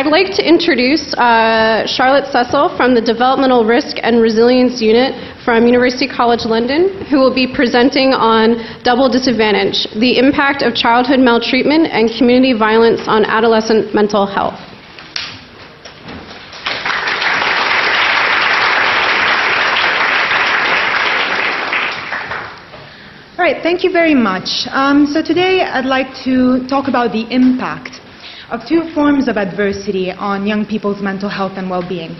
I'd like to introduce uh, Charlotte Cecil from the Developmental Risk and Resilience Unit from University College London, who will be presenting on Double Disadvantage the impact of childhood maltreatment and community violence on adolescent mental health. All right, thank you very much. Um, so today I'd like to talk about the impact of two forms of adversity on young people's mental health and well-being,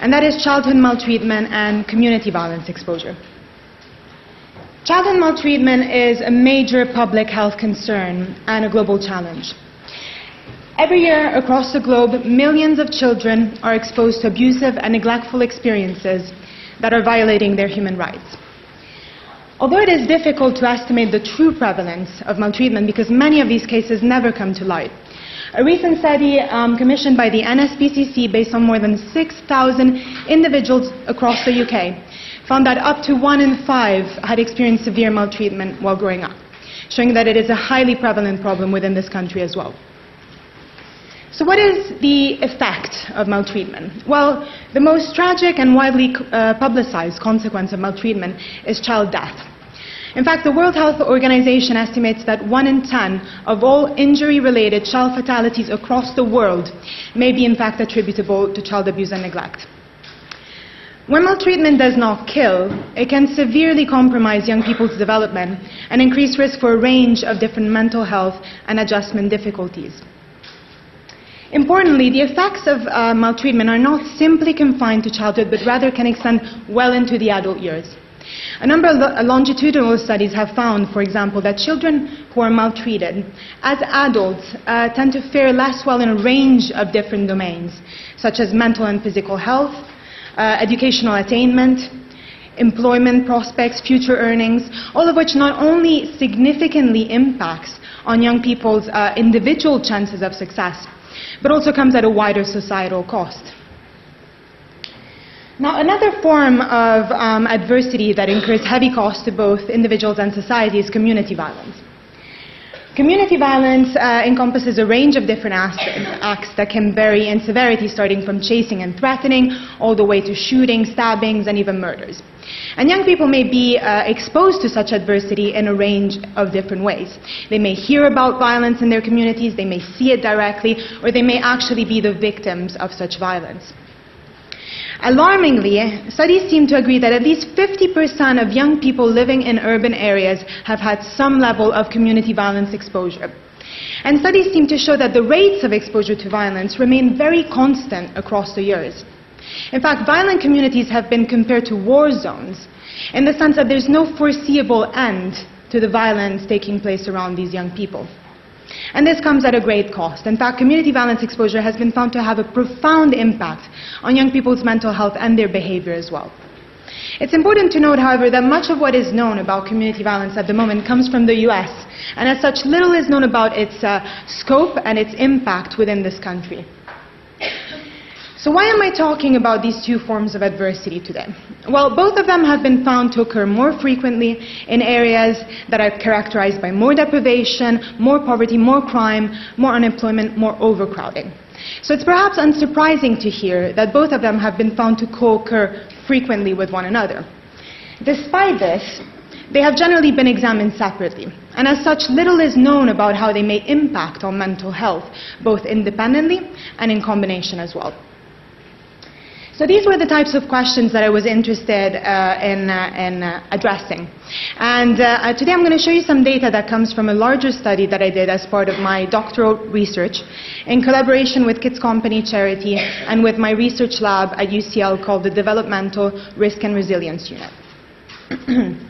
and that is childhood maltreatment and community violence exposure. Childhood maltreatment is a major public health concern and a global challenge. Every year across the globe, millions of children are exposed to abusive and neglectful experiences that are violating their human rights. Although it is difficult to estimate the true prevalence of maltreatment because many of these cases never come to light, a recent study um, commissioned by the NSPCC based on more than 6,000 individuals across the UK found that up to one in five had experienced severe maltreatment while growing up, showing that it is a highly prevalent problem within this country as well. So, what is the effect of maltreatment? Well, the most tragic and widely uh, publicized consequence of maltreatment is child death. In fact, the World Health Organization estimates that 1 in 10 of all injury related child fatalities across the world may be, in fact, attributable to child abuse and neglect. When maltreatment does not kill, it can severely compromise young people's development and increase risk for a range of different mental health and adjustment difficulties. Importantly, the effects of uh, maltreatment are not simply confined to childhood, but rather can extend well into the adult years. A number of uh, longitudinal studies have found, for example, that children who are maltreated as adults uh, tend to fare less well in a range of different domains, such as mental and physical health, uh, educational attainment, employment prospects, future earnings, all of which not only significantly impacts on young people's uh, individual chances of success, but also comes at a wider societal cost. Now, another form of um, adversity that incurs heavy costs to both individuals and society is community violence. Community violence uh, encompasses a range of different acts that can vary in severity, starting from chasing and threatening, all the way to shooting, stabbings, and even murders. And young people may be uh, exposed to such adversity in a range of different ways. They may hear about violence in their communities, they may see it directly, or they may actually be the victims of such violence. Alarmingly, studies seem to agree that at least 50% of young people living in urban areas have had some level of community violence exposure. And studies seem to show that the rates of exposure to violence remain very constant across the years. In fact, violent communities have been compared to war zones in the sense that there's no foreseeable end to the violence taking place around these young people. And this comes at a great cost. In fact, community violence exposure has been found to have a profound impact on young people's mental health and their behavior as well. It's important to note, however, that much of what is known about community violence at the moment comes from the US, and as such, little is known about its uh, scope and its impact within this country. So why am I talking about these two forms of adversity today? Well, both of them have been found to occur more frequently in areas that are characterized by more deprivation, more poverty, more crime, more unemployment, more overcrowding. So it's perhaps unsurprising to hear that both of them have been found to co-occur frequently with one another. Despite this, they have generally been examined separately, and as such, little is known about how they may impact on mental health, both independently and in combination as well. So these were the types of questions that I was interested uh, in, uh, in uh, addressing. And uh, uh, today I'm going to show you some data that comes from a larger study that I did as part of my doctoral research in collaboration with Kids Company Charity and with my research lab at UCL called the Developmental Risk and Resilience Unit.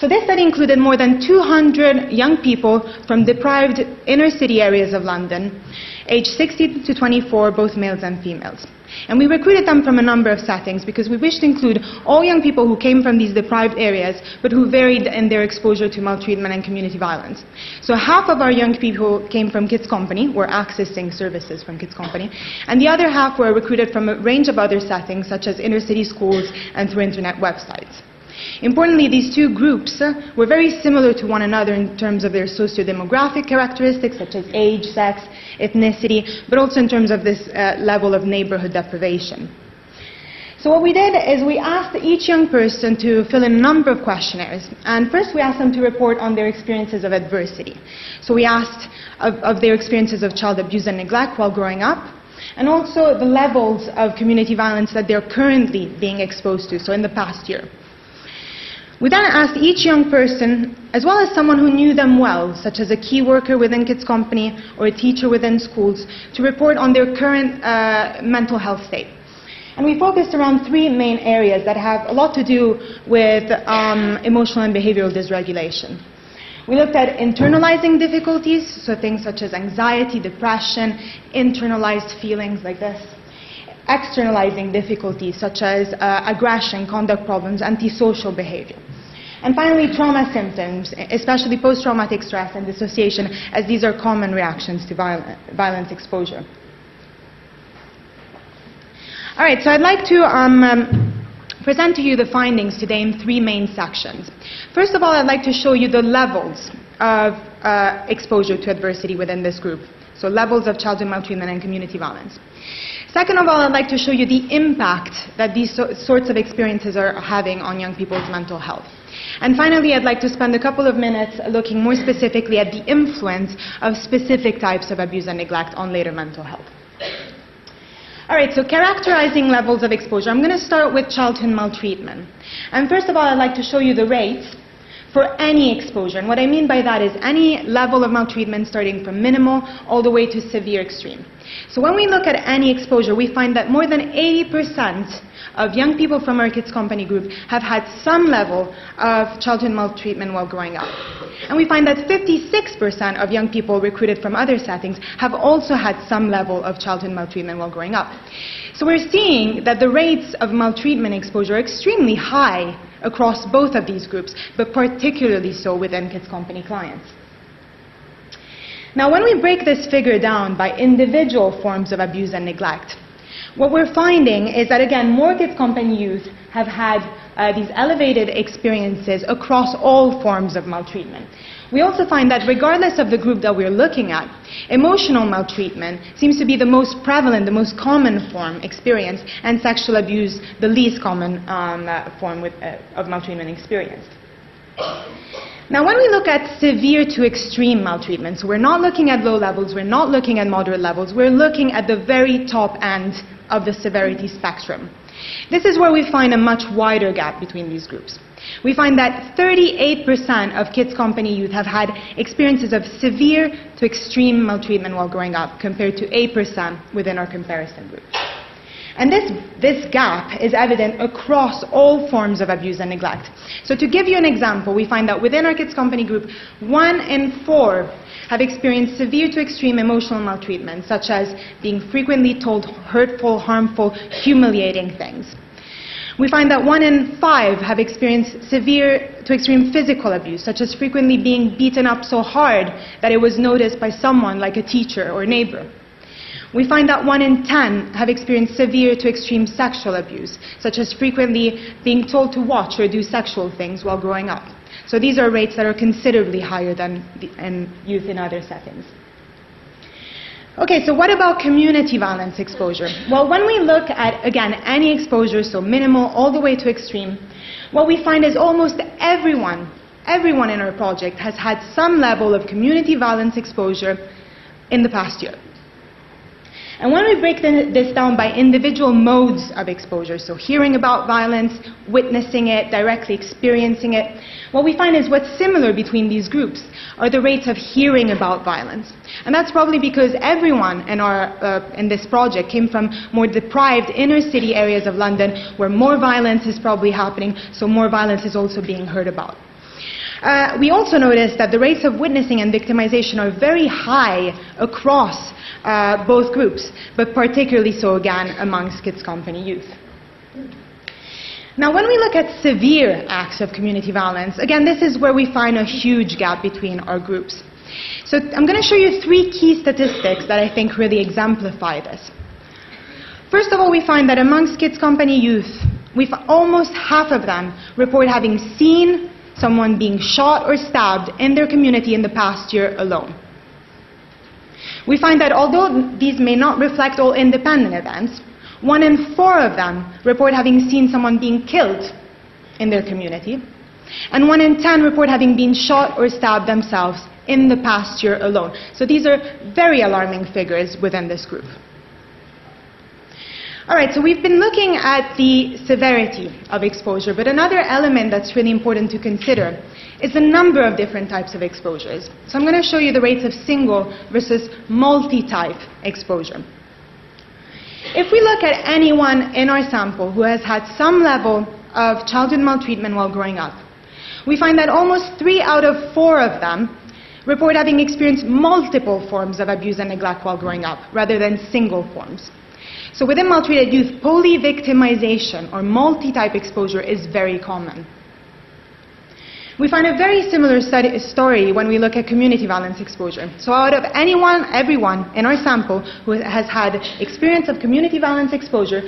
So this study included more than 200 young people from deprived inner city areas of London, aged 16 to 24, both males and females. And we recruited them from a number of settings because we wished to include all young people who came from these deprived areas but who varied in their exposure to maltreatment and community violence. So half of our young people came from Kids Company, were accessing services from Kids Company, and the other half were recruited from a range of other settings such as inner city schools and through internet websites. Importantly, these two groups uh, were very similar to one another in terms of their socio-demographic characteristics, such as age, sex, ethnicity, but also in terms of this uh, level of neighborhood deprivation. So what we did is we asked each young person to fill in a number of questionnaires. And first we asked them to report on their experiences of adversity. So we asked of, of their experiences of child abuse and neglect while growing up, and also the levels of community violence that they're currently being exposed to, so in the past year. We then asked each young person, as well as someone who knew them well, such as a key worker within Kids Company or a teacher within schools, to report on their current uh, mental health state. And we focused around three main areas that have a lot to do with um, emotional and behavioral dysregulation. We looked at internalizing difficulties, so things such as anxiety, depression, internalized feelings like this. Externalizing difficulties such as uh, aggression, conduct problems, antisocial behavior. And finally, trauma symptoms, especially post-traumatic stress and dissociation, as these are common reactions to violence exposure. All right, so I'd like to um, um, present to you the findings today in three main sections. First of all, I'd like to show you the levels of uh, exposure to adversity within this group. So levels of childhood maltreatment and community violence. Second of all, I'd like to show you the impact that these so sorts of experiences are having on young people's mental health. And finally, I'd like to spend a couple of minutes looking more specifically at the influence of specific types of abuse and neglect on later mental health. All right, so characterizing levels of exposure. I'm going to start with childhood maltreatment. And first of all, I'd like to show you the rates for any exposure. And what I mean by that is any level of maltreatment starting from minimal all the way to severe extreme. So when we look at any exposure, we find that more than 80% of young people from our Kids Company group have had some level of childhood maltreatment while growing up. And we find that 56% of young people recruited from other settings have also had some level of childhood maltreatment while growing up. So we're seeing that the rates of maltreatment exposure are extremely high across both of these groups, but particularly so within Kids Company clients. Now, when we break this figure down by individual forms of abuse and neglect, what we're finding is that, again, Kids Company youth have had uh, these elevated experiences across all forms of maltreatment. We also find that regardless of the group that we're looking at, emotional maltreatment seems to be the most prevalent, the most common form experienced, and sexual abuse the least common um, uh, form with, uh, of maltreatment experienced. Now, when we look at severe to extreme maltreatment, so we're not looking at low levels, we're not looking at moderate levels, we're looking at the very top end of the severity spectrum. This is where we find a much wider gap between these groups. We find that 38% of Kids Company youth have had experiences of severe to extreme maltreatment while growing up, compared to 8% within our comparison group. And this, this gap is evident across all forms of abuse and neglect. So to give you an example, we find that within our Kids Company group, one in four have experienced severe to extreme emotional maltreatment, such as being frequently told hurtful, harmful, humiliating things. We find that one in five have experienced severe to extreme physical abuse, such as frequently being beaten up so hard that it was noticed by someone like a teacher or neighbor. We find that one in ten have experienced severe to extreme sexual abuse, such as frequently being told to watch or do sexual things while growing up. So these are rates that are considerably higher than in youth in other settings. Okay, so what about community violence exposure? Well, when we look at, again, any exposure, so minimal all the way to extreme, what we find is almost everyone, everyone in our project has had some level of community violence exposure in the past year. And when we break this down by individual modes of exposure, so hearing about violence, witnessing it, directly experiencing it, what we find is what's similar between these groups are the rates of hearing about violence. And that's probably because everyone in, our, uh, in this project came from more deprived inner city areas of London where more violence is probably happening, so more violence is also being heard about. Uh, we also noticed that the rates of witnessing and victimization are very high across uh, both groups, but particularly so again amongst Kids Company youth. Now, when we look at severe acts of community violence, again, this is where we find a huge gap between our groups. So I'm going to show you three key statistics that I think really exemplify this. First of all, we find that amongst Kids Company youth, almost half of them report having seen someone being shot or stabbed in their community in the past year alone. We find that although these may not reflect all independent events, one in four of them report having seen someone being killed in their community, and one in ten report having been shot or stabbed themselves in the past year alone. So these are very alarming figures within this group. All right, so we've been looking at the severity of exposure, but another element that's really important to consider is the number of different types of exposures. So I'm going to show you the rates of single versus multi-type exposure. If we look at anyone in our sample who has had some level of childhood maltreatment while growing up, we find that almost three out of four of them report having experienced multiple forms of abuse and neglect while growing up, rather than single forms. So within maltreated youth, polyvictimization or multi-type exposure is very common. We find a very similar study, story when we look at community violence exposure. So out of anyone, everyone in our sample who has had experience of community violence exposure,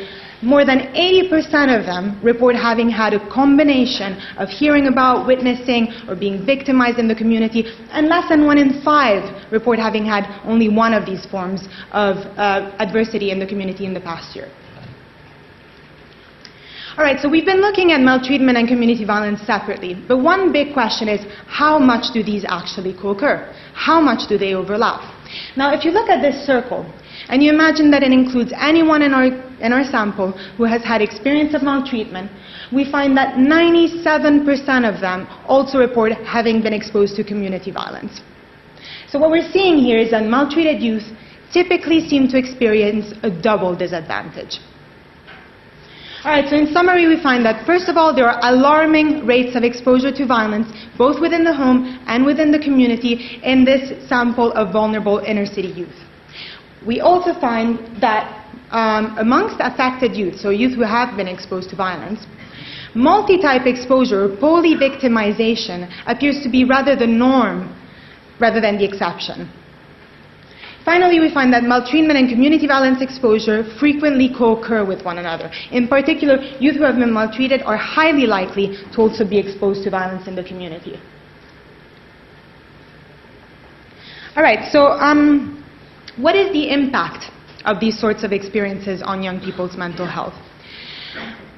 more than 80% of them report having had a combination of hearing about, witnessing, or being victimized in the community, and less than one in five report having had only one of these forms of uh, adversity in the community in the past year. All right, so we've been looking at maltreatment and community violence separately, but one big question is how much do these actually co-occur? How much do they overlap? Now, if you look at this circle, and you imagine that it includes anyone in our, in our sample who has had experience of maltreatment, we find that 97% of them also report having been exposed to community violence. So what we're seeing here is that maltreated youth typically seem to experience a double disadvantage. All right, so in summary, we find that first of all, there are alarming rates of exposure to violence, both within the home and within the community, in this sample of vulnerable inner city youth. We also find that um, amongst affected youth, so youth who have been exposed to violence, multi-type exposure, poly-victimization, appears to be rather the norm rather than the exception. Finally, we find that maltreatment and community violence exposure frequently co-occur with one another. In particular, youth who have been maltreated are highly likely to also be exposed to violence in the community. All right, so um, what is the impact of these sorts of experiences on young people's mental health?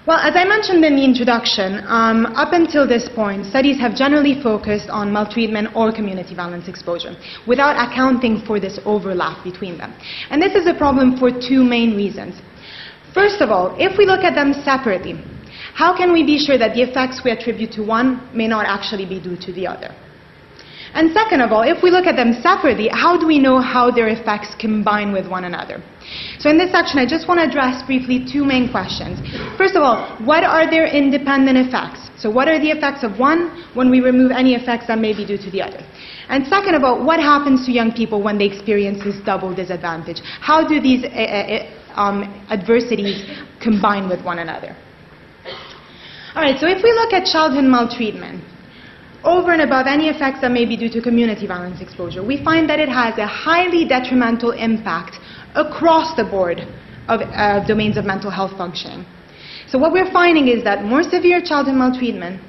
Well, as I mentioned in the introduction, um, up until this point, studies have generally focused on maltreatment or community violence exposure without accounting for this overlap between them. And this is a problem for two main reasons. First of all, if we look at them separately, how can we be sure that the effects we attribute to one may not actually be due to the other? And second of all, if we look at them separately, how do we know how their effects combine with one another? So in this section, I just want to address briefly two main questions. First of all, what are their independent effects? So what are the effects of one when we remove any effects that may be due to the other? And second of all, what happens to young people when they experience this double disadvantage? How do these uh, uh, um, adversities combine with one another? All right, so if we look at childhood maltreatment, over and above any effects that may be due to community violence exposure, we find that it has a highly detrimental impact across the board of uh, domains of mental health functioning. So what we're finding is that more severe childhood maltreatment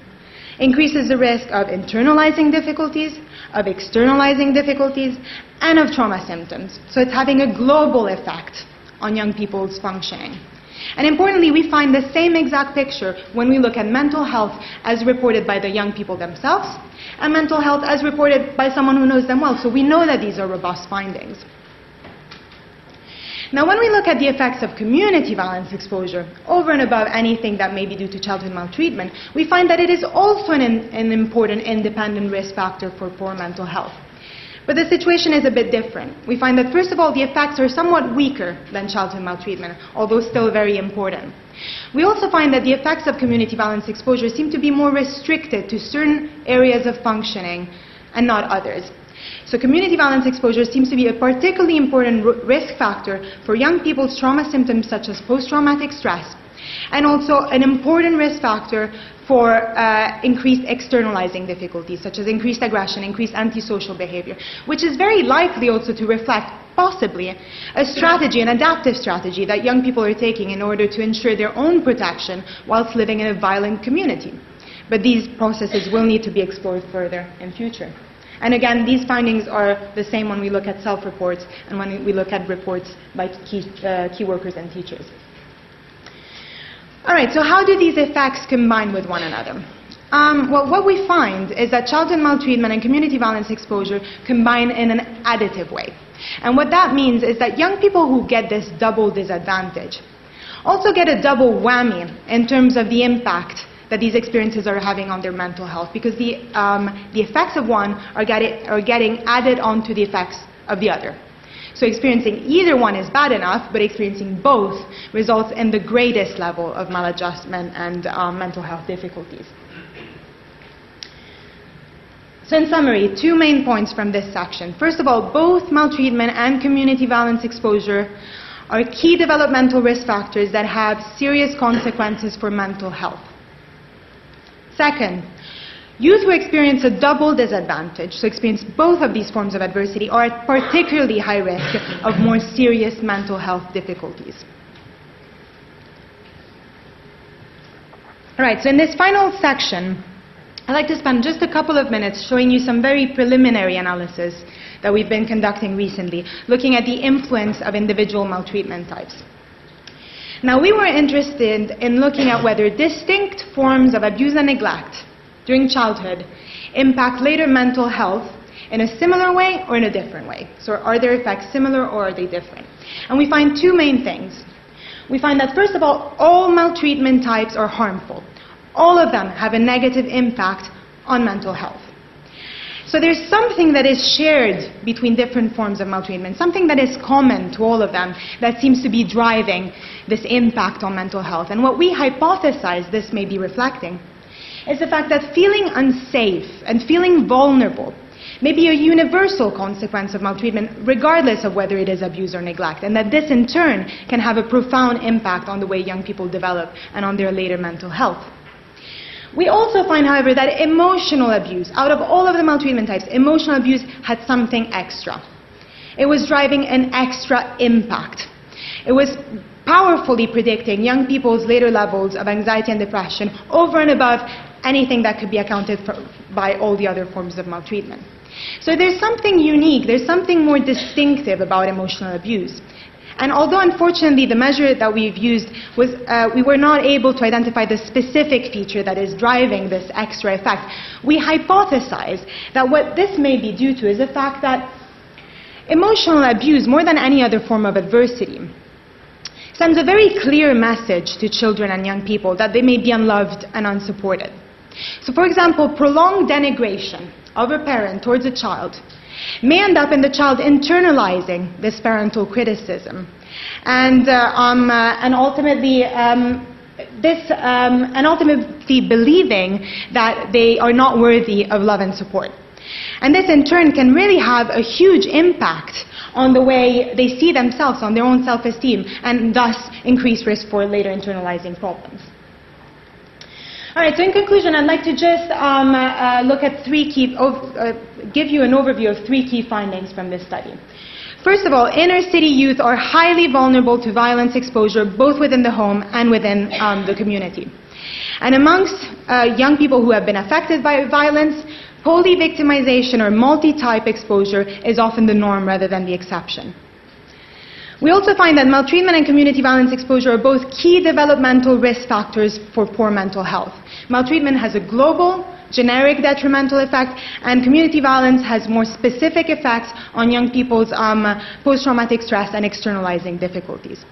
increases the risk of internalizing difficulties, of externalizing difficulties, and of trauma symptoms. So it's having a global effect on young people's functioning. And importantly, we find the same exact picture when we look at mental health as reported by the young people themselves and mental health as reported by someone who knows them well. So we know that these are robust findings. Now, when we look at the effects of community violence exposure over and above anything that may be due to childhood maltreatment, we find that it is also an, an important independent risk factor for poor mental health. But the situation is a bit different. We find that, first of all, the effects are somewhat weaker than childhood maltreatment, although still very important. We also find that the effects of community violence exposure seem to be more restricted to certain areas of functioning and not others. So community violence exposure seems to be a particularly important risk factor for young people's trauma symptoms such as post-traumatic stress, and also an important risk factor for uh, increased externalizing difficulties, such as increased aggression, increased antisocial behavior, which is very likely also to reflect possibly a strategy, an adaptive strategy that young people are taking in order to ensure their own protection whilst living in a violent community. But these processes will need to be explored further in future. And again, these findings are the same when we look at self-reports and when we look at reports by key, uh, key workers and teachers. All right, so how do these effects combine with one another? Um, well, what we find is that childhood maltreatment and community violence exposure combine in an additive way. And what that means is that young people who get this double disadvantage also get a double whammy in terms of the impact that these experiences are having on their mental health because the, um, the effects of one are, get are getting added onto the effects of the other. So experiencing either one is bad enough, but experiencing both results in the greatest level of maladjustment and um, mental health difficulties. So in summary, two main points from this section. First of all, both maltreatment and community violence exposure are key developmental risk factors that have serious consequences for mental health. Second, youth who experience a double disadvantage, so experience both of these forms of adversity, are at particularly high risk of more serious mental health difficulties. All right, so in this final section, I'd like to spend just a couple of minutes showing you some very preliminary analysis that we've been conducting recently, looking at the influence of individual maltreatment types. Now, we were interested in looking at whether distinct forms of abuse and neglect during childhood impact later mental health in a similar way or in a different way. So, are their effects similar or are they different? And we find two main things. We find that, first of all, all maltreatment types are harmful. All of them have a negative impact on mental health. So there's something that is shared between different forms of maltreatment, something that is common to all of them that seems to be driving this impact on mental health. And what we hypothesize this may be reflecting is the fact that feeling unsafe and feeling vulnerable may be a universal consequence of maltreatment, regardless of whether it is abuse or neglect, and that this in turn can have a profound impact on the way young people develop and on their later mental health. We also find, however, that emotional abuse, out of all of the maltreatment types, emotional abuse had something extra. It was driving an extra impact. It was powerfully predicting young people's later levels of anxiety and depression over and above anything that could be accounted for by all the other forms of maltreatment. So there's something unique, there's something more distinctive about emotional abuse. And although unfortunately the measure that we've used was, uh, we were not able to identify the specific feature that is driving this extra effect, we hypothesize that what this may be due to is the fact that emotional abuse, more than any other form of adversity, sends a very clear message to children and young people that they may be unloved and unsupported. So, for example, prolonged denigration of a parent towards a child may end up in the child internalizing this parental criticism and, uh, um, uh, and ultimately um, this um, and ultimately believing that they are not worthy of love and support. And this in turn can really have a huge impact on the way they see themselves, on their own self-esteem, and thus increase risk for later internalizing problems. All right, so in conclusion, I'd like to just um, uh, look at three key, uh, give you an overview of three key findings from this study. First of all, inner city youth are highly vulnerable to violence exposure both within the home and within um, the community. And amongst uh, young people who have been affected by violence, poly-victimization or multi-type exposure is often the norm rather than the exception. We also find that maltreatment and community violence exposure are both key developmental risk factors for poor mental health. Maltreatment has a global, generic detrimental effect, and community violence has more specific effects on young people's um, post-traumatic stress and externalizing difficulties.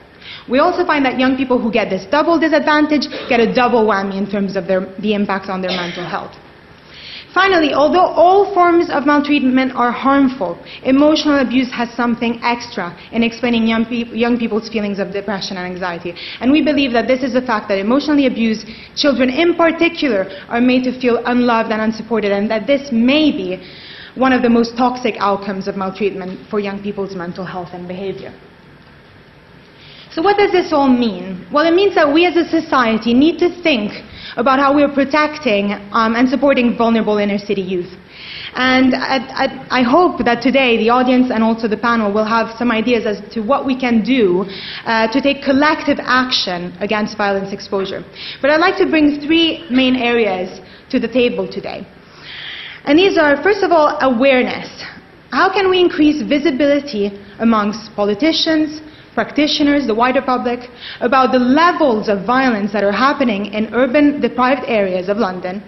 We also find that young people who get this double disadvantage get a double whammy in terms of their, the impact on their mental health. Finally, although all forms of maltreatment are harmful, emotional abuse has something extra in explaining young, pe young, people's feelings of depression and anxiety. And we believe that this is the fact that emotionally abused children in particular are made to feel unloved and unsupported, and that this may be one of the most toxic outcomes of maltreatment for young people's mental health and behavior. So what does this all mean? Well, it means that we as a society need to think about how we're protecting um, and supporting vulnerable inner city youth. And I, I, I, hope that today the audience and also the panel will have some ideas as to what we can do uh, to take collective action against violence exposure. But I'd like to bring three main areas to the table today. And these are, first of all, awareness. How can we increase visibility amongst politicians, practitioners, the wider public, about the levels of violence that are happening in urban deprived areas of London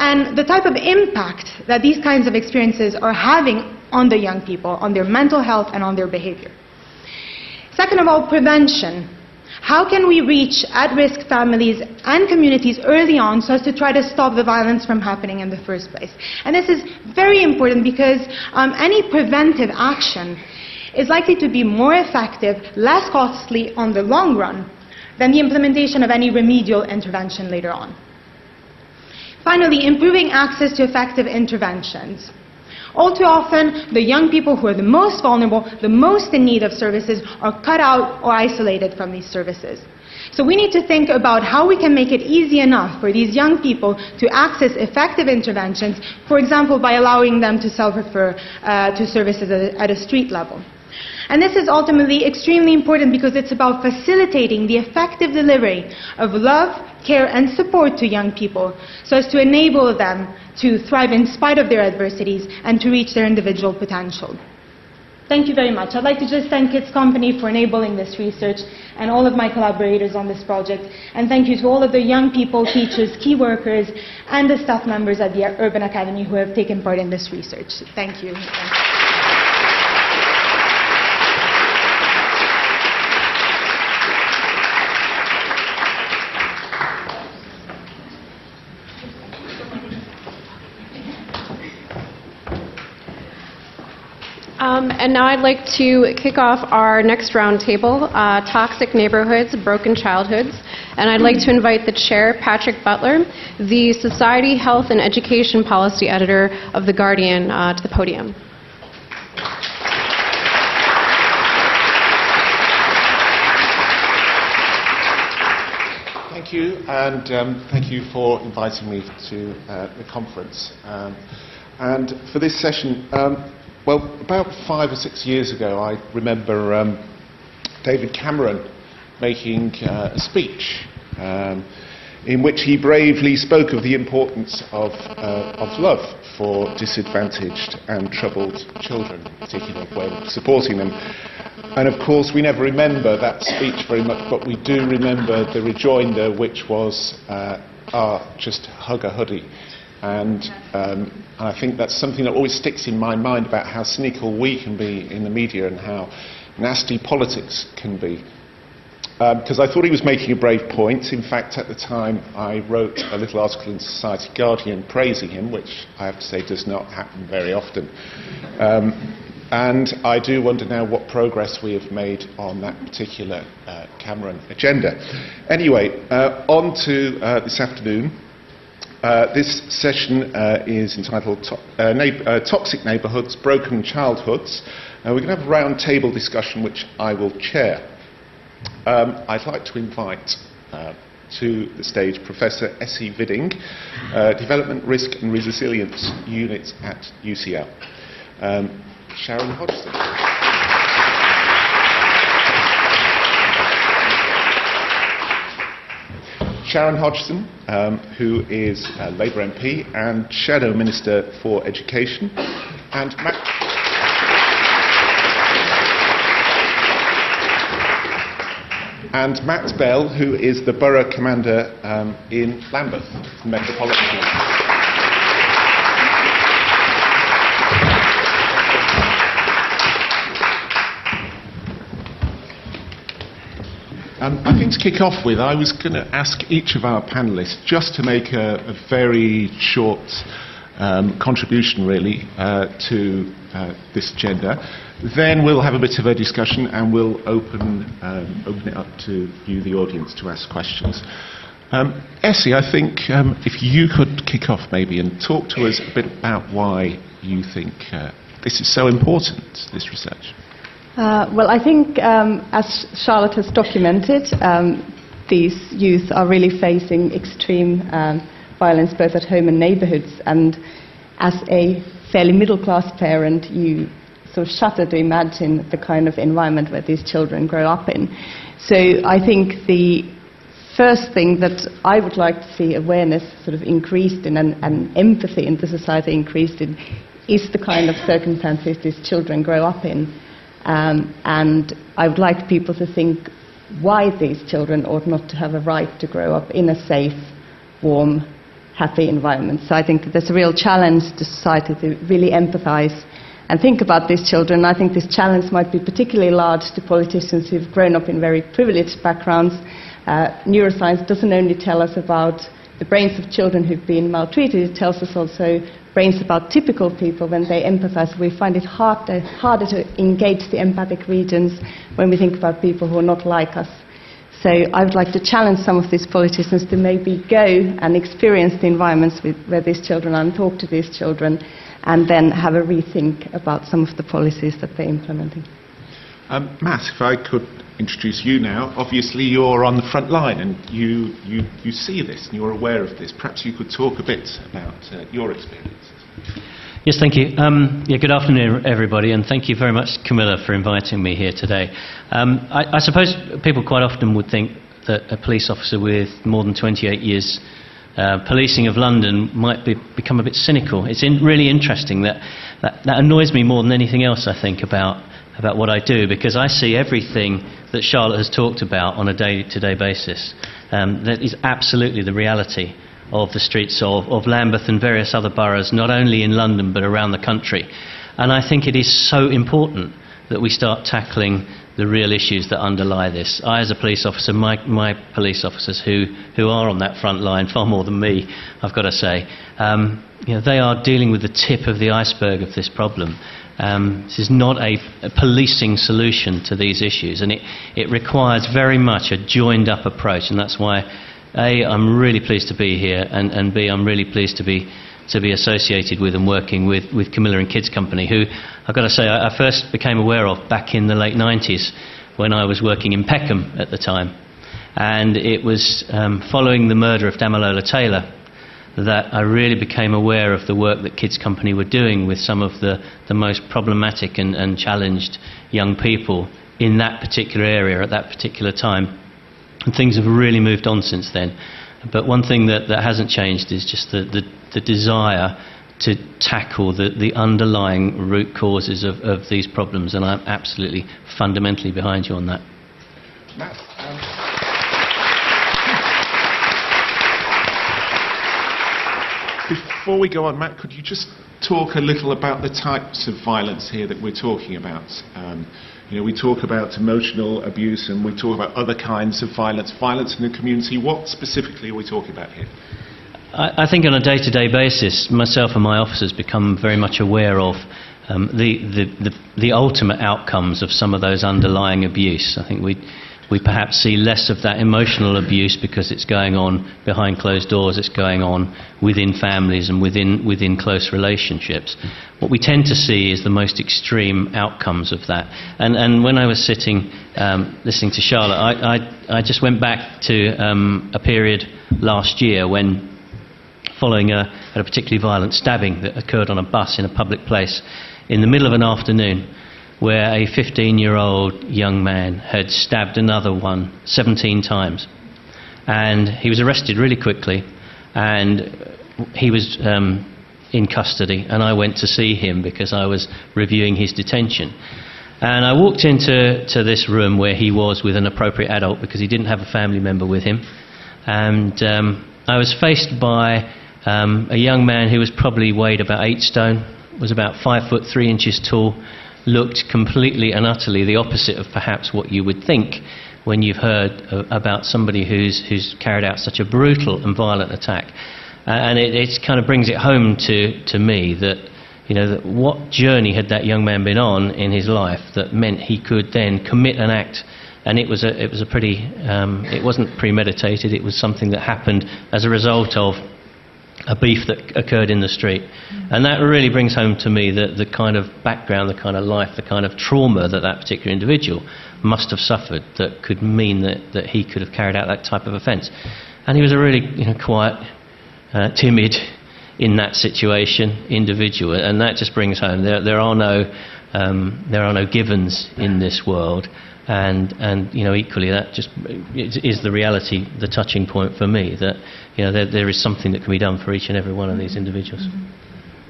and the type of impact that these kinds of experiences are having on the young people, on their mental health and on their behavior. Second of all, prevention. How can we reach at-risk families and communities early on so as to try to stop the violence from happening in the first place? And this is very important because um, any preventive action is likely to be more effective, less costly on the long run than the implementation of any remedial intervention later on. Finally, improving access to effective interventions. All too often, the young people who are the most vulnerable, the most in need of services, are cut out or isolated from these services. So we need to think about how we can make it easy enough for these young people to access effective interventions, for example, by allowing them to self-refer uh, to services at a, at a street level. And this is ultimately extremely important because it's about facilitating the effective delivery of love, care, and support to young people so as to enable them to thrive in spite of their adversities and to reach their individual potential. Thank you very much. I'd like to just thank Kids Company for enabling this research and all of my collaborators on this project. And thank you to all of the young people, teachers, key workers, and the staff members at the Urban Academy who have taken part in this research. Thank you. Thank you. Um, and now I'd like to kick off our next roundtable, uh, Toxic Neighborhoods, Broken Childhoods. And I'd like to invite the chair, Patrick Butler, the Society, Health, and Education Policy Editor of The Guardian, uh, to the podium. Thank you, and um, thank you for inviting me to uh, the conference. Um, and for this session, um, well, about five or six years ago, I remember um, David Cameron making uh, a speech um, in which he bravely spoke of the importance of, uh, of love for disadvantaged and troubled children, particularly when supporting them. And of course, we never remember that speech very much, but we do remember the rejoinder, which was, uh, ah, just hug a hoodie. And um, I think that's something that always sticks in my mind about how cynical we can be in the media and how nasty politics can be. Because um, I thought he was making a brave point. In fact, at the time, I wrote a little article in Society Guardian praising him, which I have to say does not happen very often. Um, and I do wonder now what progress we have made on that particular uh, Cameron agenda. Anyway, uh, on to uh, this afternoon. Uh, this session uh, is entitled to- uh, uh, Toxic Neighbourhoods, Broken Childhoods. Uh, we're going to have a round table discussion which I will chair. Um, I'd like to invite to the stage Professor Essi Viding, Development Risk and Resilience Unit at UCL. Um, Sharon Hodgson. Sharon Hodgson, um, who is a Labour MP and Shadow Minister for Education, and Matt. And Matt Bell, who is the Borough Commander um, in Lambeth Metropolitan. Um, I think to kick off with, I was going to ask each of our panelists just to make a, a very short um, contribution, really, uh, to uh, this agenda. Then we'll have a bit of a discussion and we'll open, um, open it up to you, the audience, to ask questions. Um, Essi, I think um, if you could kick off maybe and talk to us a bit about why you think uh, this is so important, this research. Uh, well, I think, um, as Charlotte has documented, um, these youth are really facing extreme um, violence both at home and neighborhoods. And as a fairly middle class parent, you sort of shudder to imagine the kind of environment where these children grow up in. So I think the first thing that I would like to see awareness sort of increased in and, and empathy in the society increased in is the kind of circumstances these children grow up in. Um, and I would like people to think why these children ought not to have a right to grow up in a safe, warm, happy environment. So I think that there's a real challenge to society to really empathize and think about these children. I think this challenge might be particularly large to politicians who've grown up in very privileged backgrounds. Uh, neuroscience doesn't only tell us about the brains of children who've been maltreated, it tells us also brains about typical people when they empathize. We find it harder, harder to engage the empathic regions when we think about people who are not like us. So I would like to challenge some of these politicians to maybe go and experience the environments with, where these children are and talk to these children and then have a rethink about some of the policies that they're implementing. Um, Matt, if I could introduce you now. Obviously, you're on the front line and you, you, you see this and you're aware of this. Perhaps you could talk a bit about uh, your experiences. Yes, thank you. Um, yeah, good afternoon, everybody, and thank you very much, Camila, for inviting me here today. Um, I, I, suppose people quite often would think that a police officer with more than 28 years uh, policing of London might be, become a bit cynical. It's in, really interesting that, that that annoys me more than anything else. I think about about what I do because I see everything that Charlotte has talked about on a day to day basis. Um, that is absolutely the reality of the streets of, of Lambeth and various other boroughs, not only in London but around the country. And I think it is so important that we start tackling the real issues that underlie this. I, as a police officer, my, my police officers who, who are on that front line, far more than me, I've got to say, um, you know, they are dealing with the tip of the iceberg of this problem. Um, this is not a, a, policing solution to these issues, and it, it requires very much a joined up approach, and that's why A, I'm really pleased to be here, and, and B, I'm really pleased to be, to be associated with and working with, with Camila and Kids Company, who I've got to say I, I first became aware of back in the late 90s when I was working in Peckham at the time. And it was um, following the murder of Damilola Taylor that I really became aware of the work that Kids Company were doing with some of the, the most problematic and, and challenged young people in that particular area at that particular time. And things have really moved on since then. But one thing that, that hasn't changed is just the, the, the desire to tackle the, the underlying root causes of, of these problems, and I'm absolutely fundamentally behind you on that. Matt, um Before we go on, Matt, could you just talk a little about the types of violence here that we're talking about? Um, you know, we talk about emotional abuse and we talk about other kinds of violence, violence in the community. What specifically are we talking about here? I, I think on a day to day basis, myself and my officers become very much aware of um, the, the, the, the ultimate outcomes of some of those underlying abuse. I think we we perhaps see less of that emotional abuse because it's going on behind closed doors, it's going on within families and within, within close relationships. What we tend to see is the most extreme outcomes of that. And, and when I was sitting um, listening to Charlotte, I, I, I, just went back to um, a period last year when, following a, a particularly violent stabbing that occurred on a bus in a public place in the middle of an afternoon, where a 15 year old young man had stabbed another one 17 times. And he was arrested really quickly, and he was um, in custody, and I went to see him because I was reviewing his detention. And I walked into to this room where he was with an appropriate adult because he didn't have a family member with him. And um, I was faced by um, a young man who was probably weighed about eight stone, was about five foot three inches tall, looked completely and utterly the opposite of perhaps what you would think when you've heard uh, about somebody who's, who's carried out such a brutal and violent attack. Uh, and it, it kind of brings it home to, to me that, you know, that what journey had that young man been on in his life that meant he could then commit an act and it was a, it was a pretty, um, it wasn't premeditated, it was something that happened as a result of a beef that occurred in the street. And that really brings home to me the, the kind of background, the kind of life, the kind of trauma that that particular individual must have suffered that could mean that, that he could have carried out that type of offence. And he was a really you know, quiet, uh, timid in that situation individual, and that just brings home there, there are no um, there are no givens in this world, and and you know equally that just is the reality, the touching point for me that you know there, there is something that can be done for each and every one of these individuals.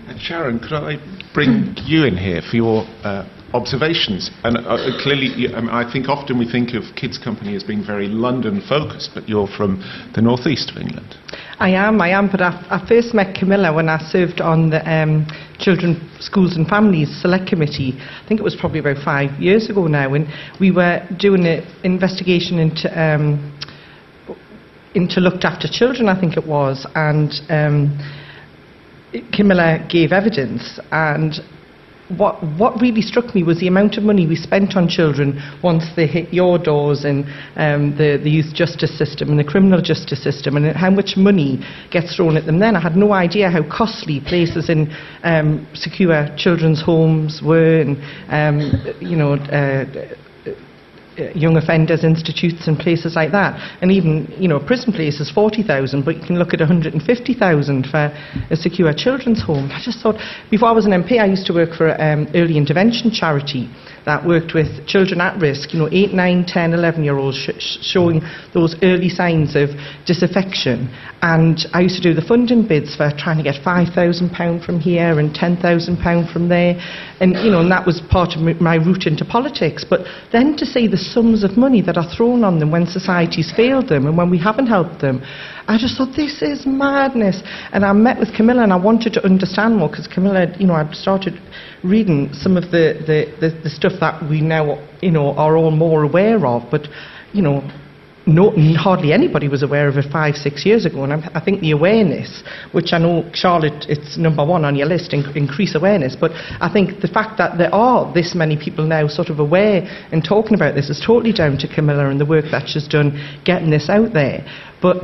And Sharon, could I bring you in here for your uh, observations? And uh, clearly, um, I think often we think of Kids Company as being very London focused, but you're from the northeast of England. I am, I am, but I, I first met Camila when I served on the um, Children, Schools and Families Select Committee. I think it was probably about five years ago now, and we were doing an investigation into um, into looked after children, I think it was, and um, gave evidence, and what, what really struck me was the amount of money we spent on children once they hit your doors in um, the, the youth justice system and the criminal justice system, and how much money gets thrown at them then. I had no idea how costly places in um, secure children's homes were, and um, you know. Uh, young offenders institutes and places like that. And even, you know, prison places, 40,000, but you can look at 150,000 for a secure children's home. I just thought, before I was an MP, I used to work for an um, early intervention charity that worked with children at risk, you know, 8, 9, 10, 11 year olds sh- showing those early signs of disaffection. And I used to do the funding bids for trying to get £5,000 from here and £10,000 from there. And, you know, and that was part of my route into politics. But then to see the sums of money that are thrown on them when society's failed them and when we haven't helped them, I just thought, this is madness. And I met with Camila and I wanted to understand more because Camila, you know, I'd started reading some of the, the, the, the stuff that we now, you know, are all more aware of. But, you know, no, hardly anybody was aware of it five, six years ago. And I, I, think the awareness, which I know, Charlotte, it's number one on your list, in, increase awareness. But I think the fact that there are this many people now sort of aware and talking about this is totally down to Camila and the work that she's done getting this out there. But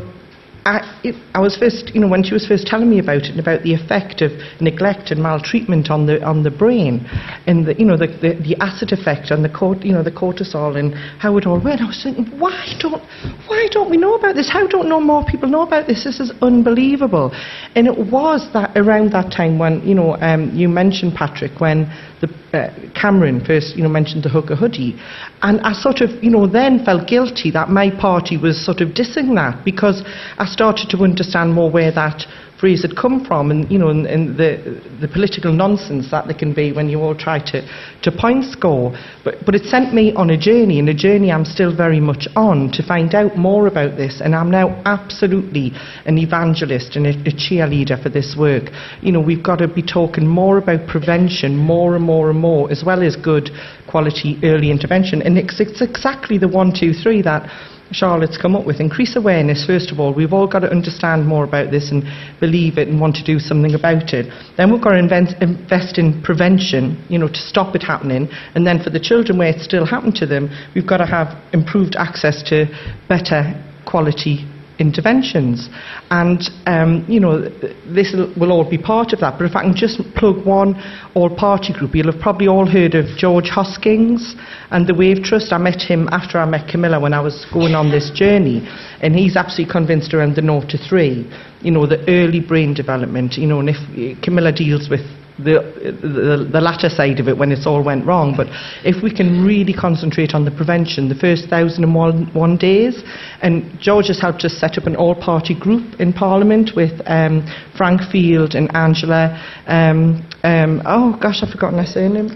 I, it, I, was first, you know, when she was first telling me about it and about the effect of neglect and maltreatment on the on the brain, and the, you know, the, the, the acid effect on the cort, you know, the cortisol and how it all went, I was thinking, why don't why don't we know about this? How don't know more people know about this? This is unbelievable. And it was that around that time when, you know, um, you mentioned Patrick when the, uh, Cameron first, you know, mentioned the hug a hoodie, and I sort of, you know, then felt guilty that my party was sort of dissing that because I started to understand more where that phrase had come from and, you know, and, and, the, the political nonsense that there can be when you all try to, to point score. But, but it sent me on a journey, and a journey I'm still very much on to find out more about this. And I'm now absolutely an evangelist and a, a cheerleader for this work. You know, we've got to be talking more about prevention, more and more and more, as well as good quality early intervention. And it's, it's exactly the one, two, three that Charlotte's come up with. Increase awareness, first of all. We've all got to understand more about this and believe it and want to do something about it. Then we've got to invest in prevention, you know, to stop it happening. And then for the children where it's still happened to them, we've got to have improved access to better quality interventions. And, um, you know, this will all be part of that. But if I can just plug one all party group, you'll have probably all heard of George Hoskins and the Wave Trust. I met him after I met Camila when I was going on this journey. And he's absolutely convinced around the 0 to 3, you know, the early brain development, you know, and if Camila deals with the, the, the, latter side of it when it's all went wrong. But if we can really concentrate on the prevention, the first thousand and one, one days, and George has helped us set up an all-party group in Parliament with um, Frank Field and Angela. Um, um, oh gosh, I've forgotten her surname.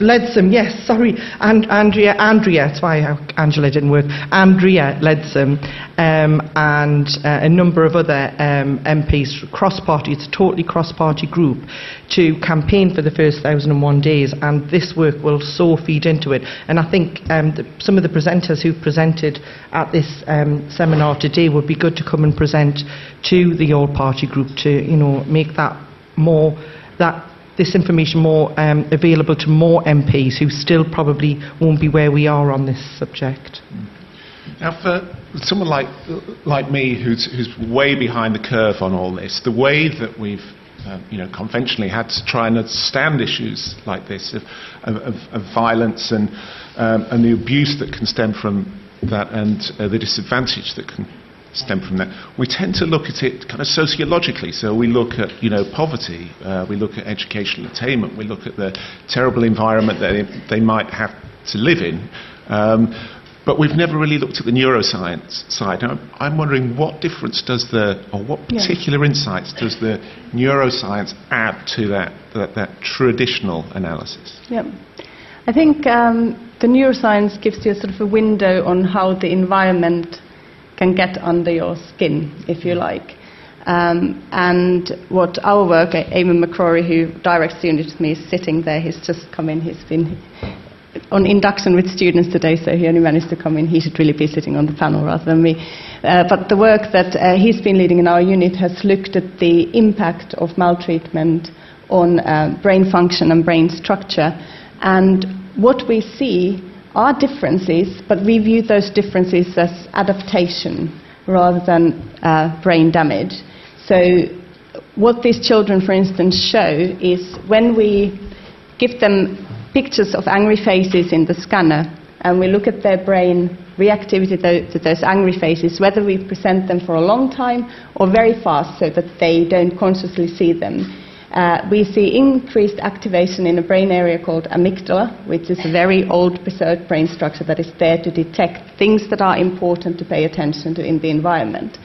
Leadsom, yes, sorry, and Andrea. Andrea, that's why Angela didn't work. Andrea Leadsom, um, and uh, a number of other um, MPs, cross-party. It's a totally cross-party group to campaign for the first 1,001 days, and this work will so feed into it. And I think um, the, some of the presenters who presented at this um, seminar today would be good to come and present to the All Party group to, you know, make that more that this information more um, available to more MPs who still probably won't be where we are on this subject. Now, for someone like like me, who's who's way behind the curve on all this, the way that we've uh, you know, conventionally had to try and stand issues like this of, of, of violence and, um, and the abuse that can stem from that and uh, the disadvantage that can stem from that. We tend to look at it kind of sociologically. So we look at, you know, poverty, uh, we look at educational attainment, we look at the terrible environment that they might have to live in. Um, but we've never really looked at the neuroscience side. I'm, I'm wondering what difference does the, or what particular yeah. insights does the neuroscience add to that, that, that traditional analysis? Yeah. I think um, the neuroscience gives you a sort of a window on how the environment can get under your skin, if you like. Um, and what our work, Eamon McCrory, who directs the unit with me, is sitting there. He's just come in. He's been on induction with students today, so he only managed to come in. He should really be sitting on the panel rather than me. Uh, but the work that uh, he's been leading in our unit has looked at the impact of maltreatment on uh, brain function and brain structure. And what we see are differences, but we view those differences as adaptation rather than uh, brain damage. So, what these children, for instance, show is when we give them pictures of angry faces in the scanner and we look at their brain reactivity to those angry faces, whether we present them for a long time or very fast so that they don't consciously see them. Uh, we see increased activation in a brain area called amygdala, which is a very old preserved brain structure that is there to detect things that are important to pay attention to in the environment.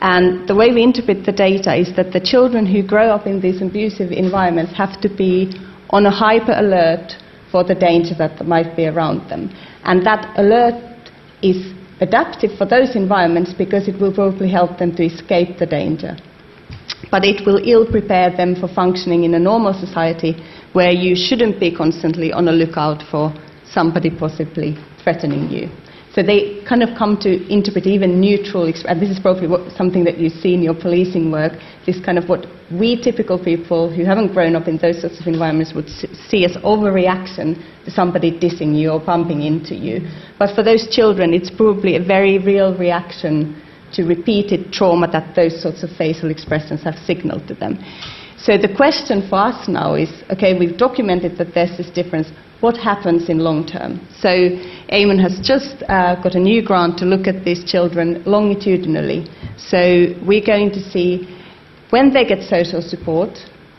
And the way we interpret the data is that the children who grow up in these abusive environments have to be on a hyper alert for the danger that might be around them. And that alert is adaptive for those environments because it will probably help them to escape the danger. But it will ill prepare them for functioning in a normal society where you shouldn't be constantly on a lookout for somebody possibly threatening you. So they kind of come to interpret even neutral, and this is probably what, something that you see in your policing work, this kind of what we typical people who haven't grown up in those sorts of environments would see as overreaction to somebody dissing you or bumping into you. But for those children, it's probably a very real reaction to repeated trauma that those sorts of facial expressions have signaled to them. So the question for us now is okay, we've documented that there's this difference. What happens in long term? So Eamon has just uh, got a new grant to look at these children longitudinally. So we're going to see when they get social support,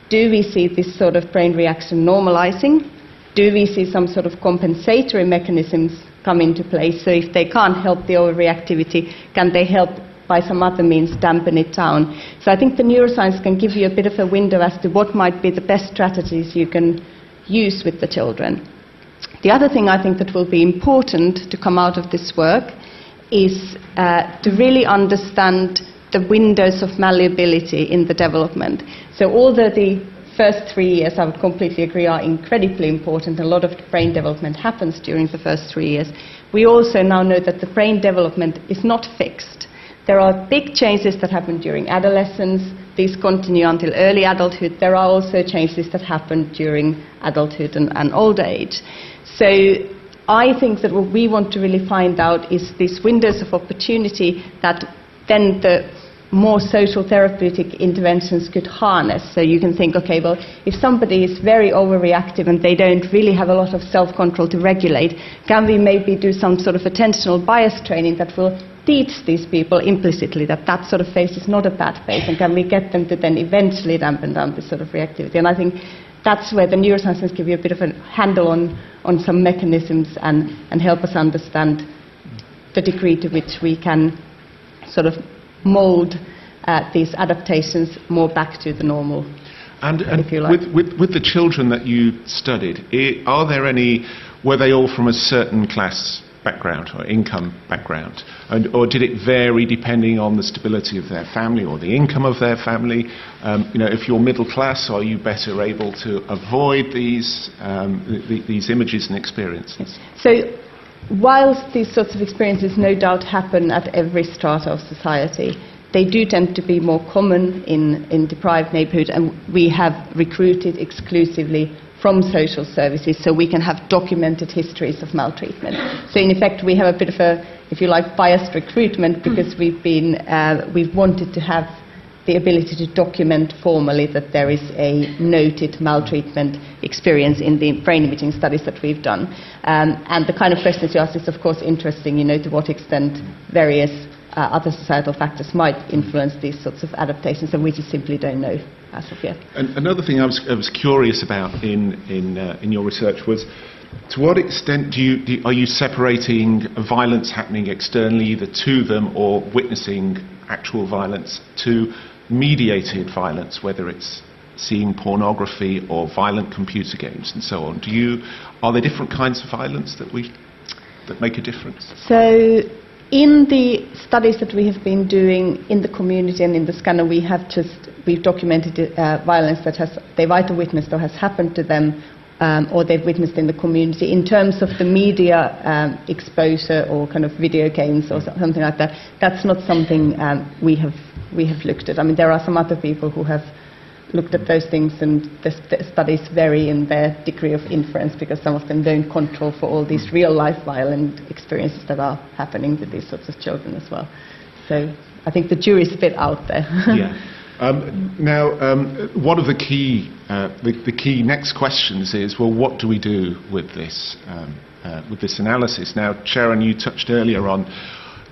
do we see this sort of brain reaction normalizing? Do we see some sort of compensatory mechanisms come into place? So if they can't help the overreactivity, can they help by some other means dampen it down? So I think the neuroscience can give you a bit of a window as to what might be the best strategies you can use with the children. The other thing I think that will be important to come out of this work is uh, to really understand the windows of malleability in the development. So although the first three years, I would completely agree, are incredibly important, a lot of brain development happens during the first three years, we also now know that the brain development is not fixed. There are big changes that happen during adolescence. These continue until early adulthood. There are also changes that happen during adulthood and, and old age. So I think that what we want to really find out is these windows of opportunity that then the more social therapeutic interventions could harness. So you can think, okay, well, if somebody is very overreactive and they don't really have a lot of self control to regulate, can we maybe do some sort of attentional bias training that will teach these people implicitly that that sort of face is not a bad face, and can we get them to then eventually dampen down this sort of reactivity? And I think that's where the neurosciences give you a bit of a handle on, on some mechanisms and, and help us understand the degree to which we can sort of mold uh, these adaptations more back to the normal. And, and with, with, with, the children that you studied, are there any, were they all from a certain class background or income background? And, or did it vary depending on the stability of their family or the income of their family? Um, you know, if you're middle class, are you better able to avoid these, um, the, these images and experiences? So whilst these sorts of experiences no doubt happen at every strata of society, they do tend to be more common in, in deprived neighbourhoods, and we have recruited exclusively from social services so we can have documented histories of maltreatment. So, in effect, we have a bit of a, if you like, biased recruitment because we've, been, uh, we've wanted to have the ability to document formally that there is a noted maltreatment experience in the brain imaging studies that we've done. Um, and the kind of questions you ask is, of course, interesting, you know, to what extent various uh, other societal factors might influence these sorts of adaptations, and we just simply don't know as of yet. And another thing I was, I was curious about in, in, uh, in your research was to what extent do you, do, are you separating violence happening externally, either to them or witnessing actual violence, to mediated violence, whether it's seeing pornography or violent computer games and so on? Do you, are there different kinds of violence that, we, that make a difference? So, in the studies that we have been doing in the community and in the scanner, we have just we've documented uh, violence that has they've either witnessed or has happened to them, um, or they've witnessed in the community. In terms of the media um, exposure or kind of video games or something like that, that's not something um, we have we have looked at. I mean, there are some other people who have looked at those things, and the, the studies vary in their degree of inference because some of them don't control for all these real life violent experiences that are happening with these sorts of children as well. So I think the jury's a bit out there. yeah. Um, now, um, one of the key, uh, the, the, key next questions is, well, what do we do with this, um, uh, with this analysis? Now, Sharon, you touched earlier on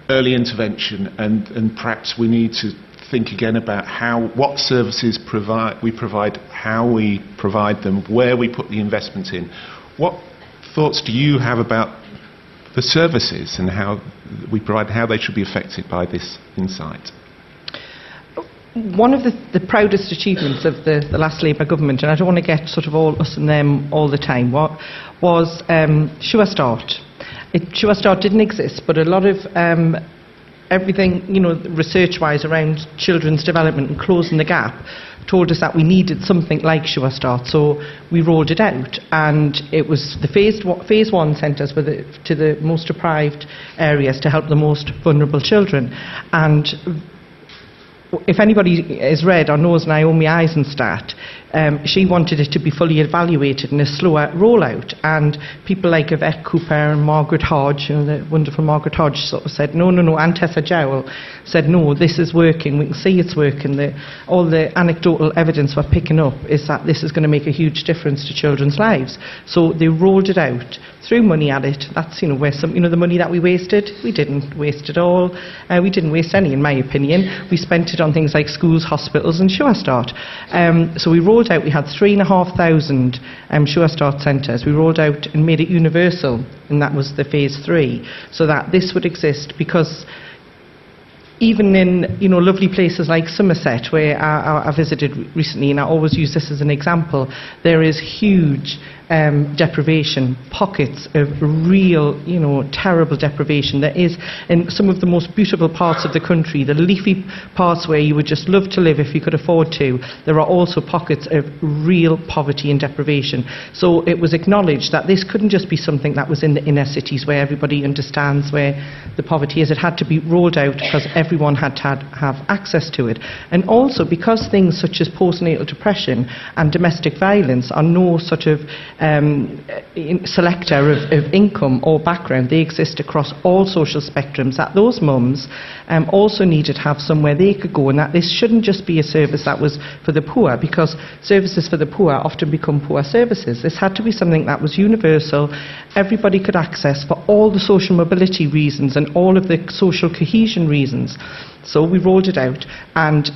early intervention, and, and perhaps we need to think again about how what services provide we provide, how we provide them, where we put the investment in. What thoughts do you have about the services and how we provide, how they should be affected by this insight? One of the, the proudest achievements of the, the last Labour government, and I don't want to get sort of all us and them all the time, what, was um, Sure Start. It, Sure Start didn't exist, but a lot of um, everything, you know, research-wise around children's development and closing the gap told us that we needed something like Sure Start, so we rolled it out. And it was the phase, phase one centres were the, to the most deprived areas to help the most vulnerable children. And if anybody has read or knows Naomi Eisenstadt, um, she wanted it to be fully evaluated in a slower rollout. And people like Yvette Cooper and Margaret Hodge, you know, the wonderful Margaret Hodge, sort of said, no, no, no. And Tessa Jowell said, no, this is working. We can see it's working. The, all the anecdotal evidence we're picking up is that this is going to make a huge difference to children's lives. So they rolled it out threw money at it. That's you know where some you know the money that we wasted. We didn't waste it all. Uh, we didn't waste any, in my opinion. We spent it on things like schools, hospitals, and Sure Start. Um, so we rolled out. We had three and a half thousand um, Sure Start centres. We rolled out and made it universal, and that was the phase three, so that this would exist because even in you know lovely places like Somerset, where I, I, visited recently, and I always use this as an example, there is huge um, deprivation, pockets of real, you know, terrible deprivation. There is in some of the most beautiful parts of the country, the leafy parts where you would just love to live if you could afford to. There are also pockets of real poverty and deprivation. So it was acknowledged that this couldn't just be something that was in the inner cities where everybody understands where the poverty is. It had to be rolled out because everyone had to have access to it. And also because things such as postnatal depression and domestic violence are no sort of um, selector of, of, income or background. They exist across all social spectrums. That those mums um, also needed to have somewhere they could go, and that this shouldn't just be a service that was for the poor, because services for the poor often become poor services. This had to be something that was universal, everybody could access for all the social mobility reasons and all of the social cohesion reasons. So we rolled it out, and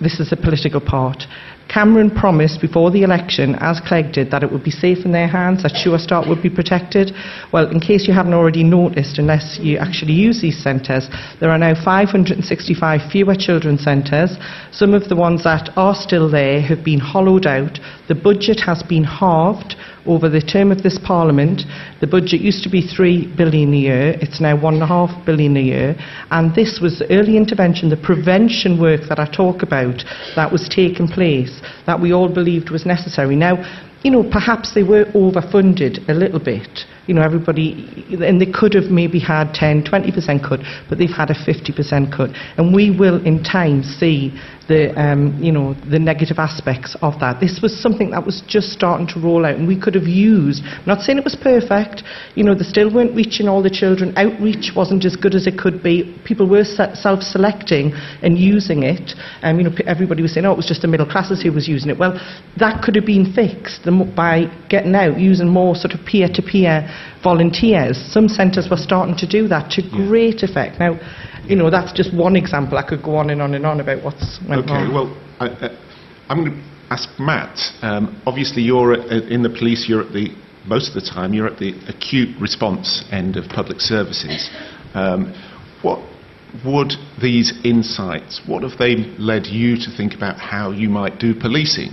this is the political part. Cameron promised before the election, as Clegg did, that it would be safe in their hands, that Sure Start would be protected. Well, in case you haven't already noticed, unless you actually use these centres, there are now 565 fewer children's centres. Some of the ones that are still there have been hollowed out. The budget has been halved over the term of this Parliament. The budget used to be three billion a year, it's now one and a half billion a year, and this was the early intervention, the prevention work that I talk about that was taking place, that we all believed was necessary. Now, you know, perhaps they were overfunded a little bit. You know, everybody, and they could have maybe had 10, 20% cut, but they've had a 50% cut. And we will in time see the, um, you know, the negative aspects of that. This was something that was just starting to roll out, and we could have used. I'm not saying it was perfect. You know, they still weren't reaching all the children. Outreach wasn't as good as it could be. People were self-selecting and using it. Um, you know, everybody was saying, "Oh, it was just the middle classes who was using it." Well, that could have been fixed by getting out, using more sort of peer-to-peer volunteers. Some centres were starting to do that to great effect. Now you know, that's just one example. I could go on and on and on about what's went on. Okay, wrong. well, I, uh, I'm going to ask Matt. Um, obviously, you're at, uh, in the police. You're at the most of the time. You're at the acute response end of public services. Um, what would these insights? What have they led you to think about how you might do policing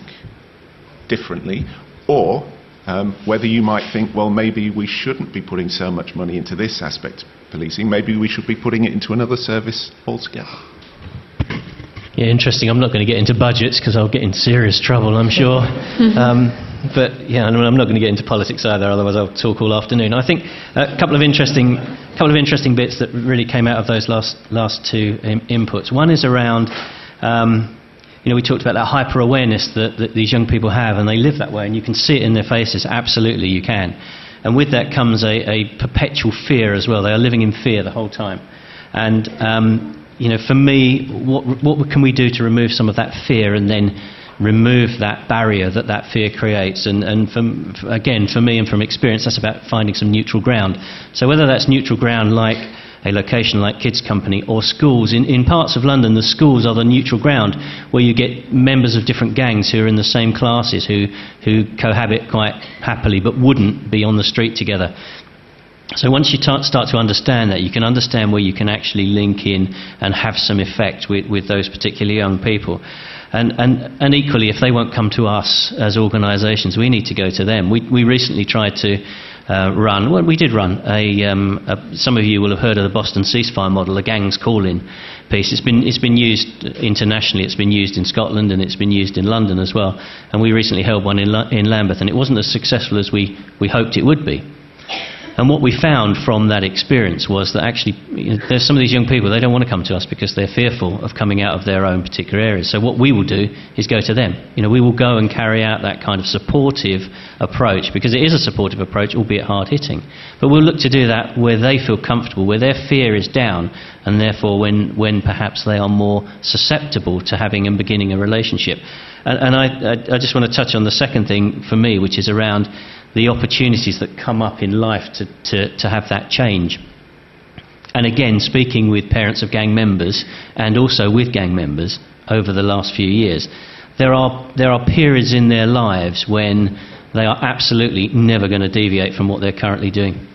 differently, or um, whether you might think, well, maybe we shouldn't be putting so much money into this aspect of policing. Maybe we should be putting it into another service altogether. Yeah, interesting. I'm not going to get into budgets because I'll get in serious trouble, I'm sure. um, but yeah, and I'm not going to get into politics either. Otherwise, I'll talk all afternoon. I think a couple of interesting, couple of interesting bits that really came out of those last last two Im- inputs. One is around. Um, you know, we talked about that hyper awareness that, that these young people have, and they live that way, and you can see it in their faces. Absolutely, you can. And with that comes a, a perpetual fear as well. They are living in fear the whole time. And um, you know, for me, what, what can we do to remove some of that fear and then remove that barrier that that fear creates? And, and from, again, for me and from experience, that's about finding some neutral ground. So whether that's neutral ground like a location like Kids Company or schools, in, in parts of London, the schools are the neutral ground where you get members of different gangs who are in the same classes who, who cohabit quite happily but wouldn't be on the street together. So once you ta- start to understand that, you can understand where you can actually link in and have some effect with, with those particular young people. And, and, and equally, if they won't come to us as organisations, we need to go to them. We, we recently tried to uh, run, well, we did run, a, um, a, some of you will have heard of the Boston ceasefire model, a gangs call-in piece. It's been, it's been used internationally, it's been used in Scotland and it's been used in London as well. And we recently held one in, Lo- in Lambeth and it wasn't as successful as we, we hoped it would be. And what we found from that experience was that actually you know, there's some of these young people, they don't want to come to us because they're fearful of coming out of their own particular areas. So what we will do is go to them. You know, we will go and carry out that kind of supportive approach because it is a supportive approach, albeit hard hitting. But we'll look to do that where they feel comfortable, where their fear is down, and therefore when, when perhaps they are more susceptible to having and beginning a relationship. And, and I, I, I just want to touch on the second thing for me, which is around the opportunities that come up in life to, to, to have that change. And again, speaking with parents of gang members and also with gang members over the last few years, there are, there are periods in their lives when they are absolutely never going to deviate from what they're currently doing.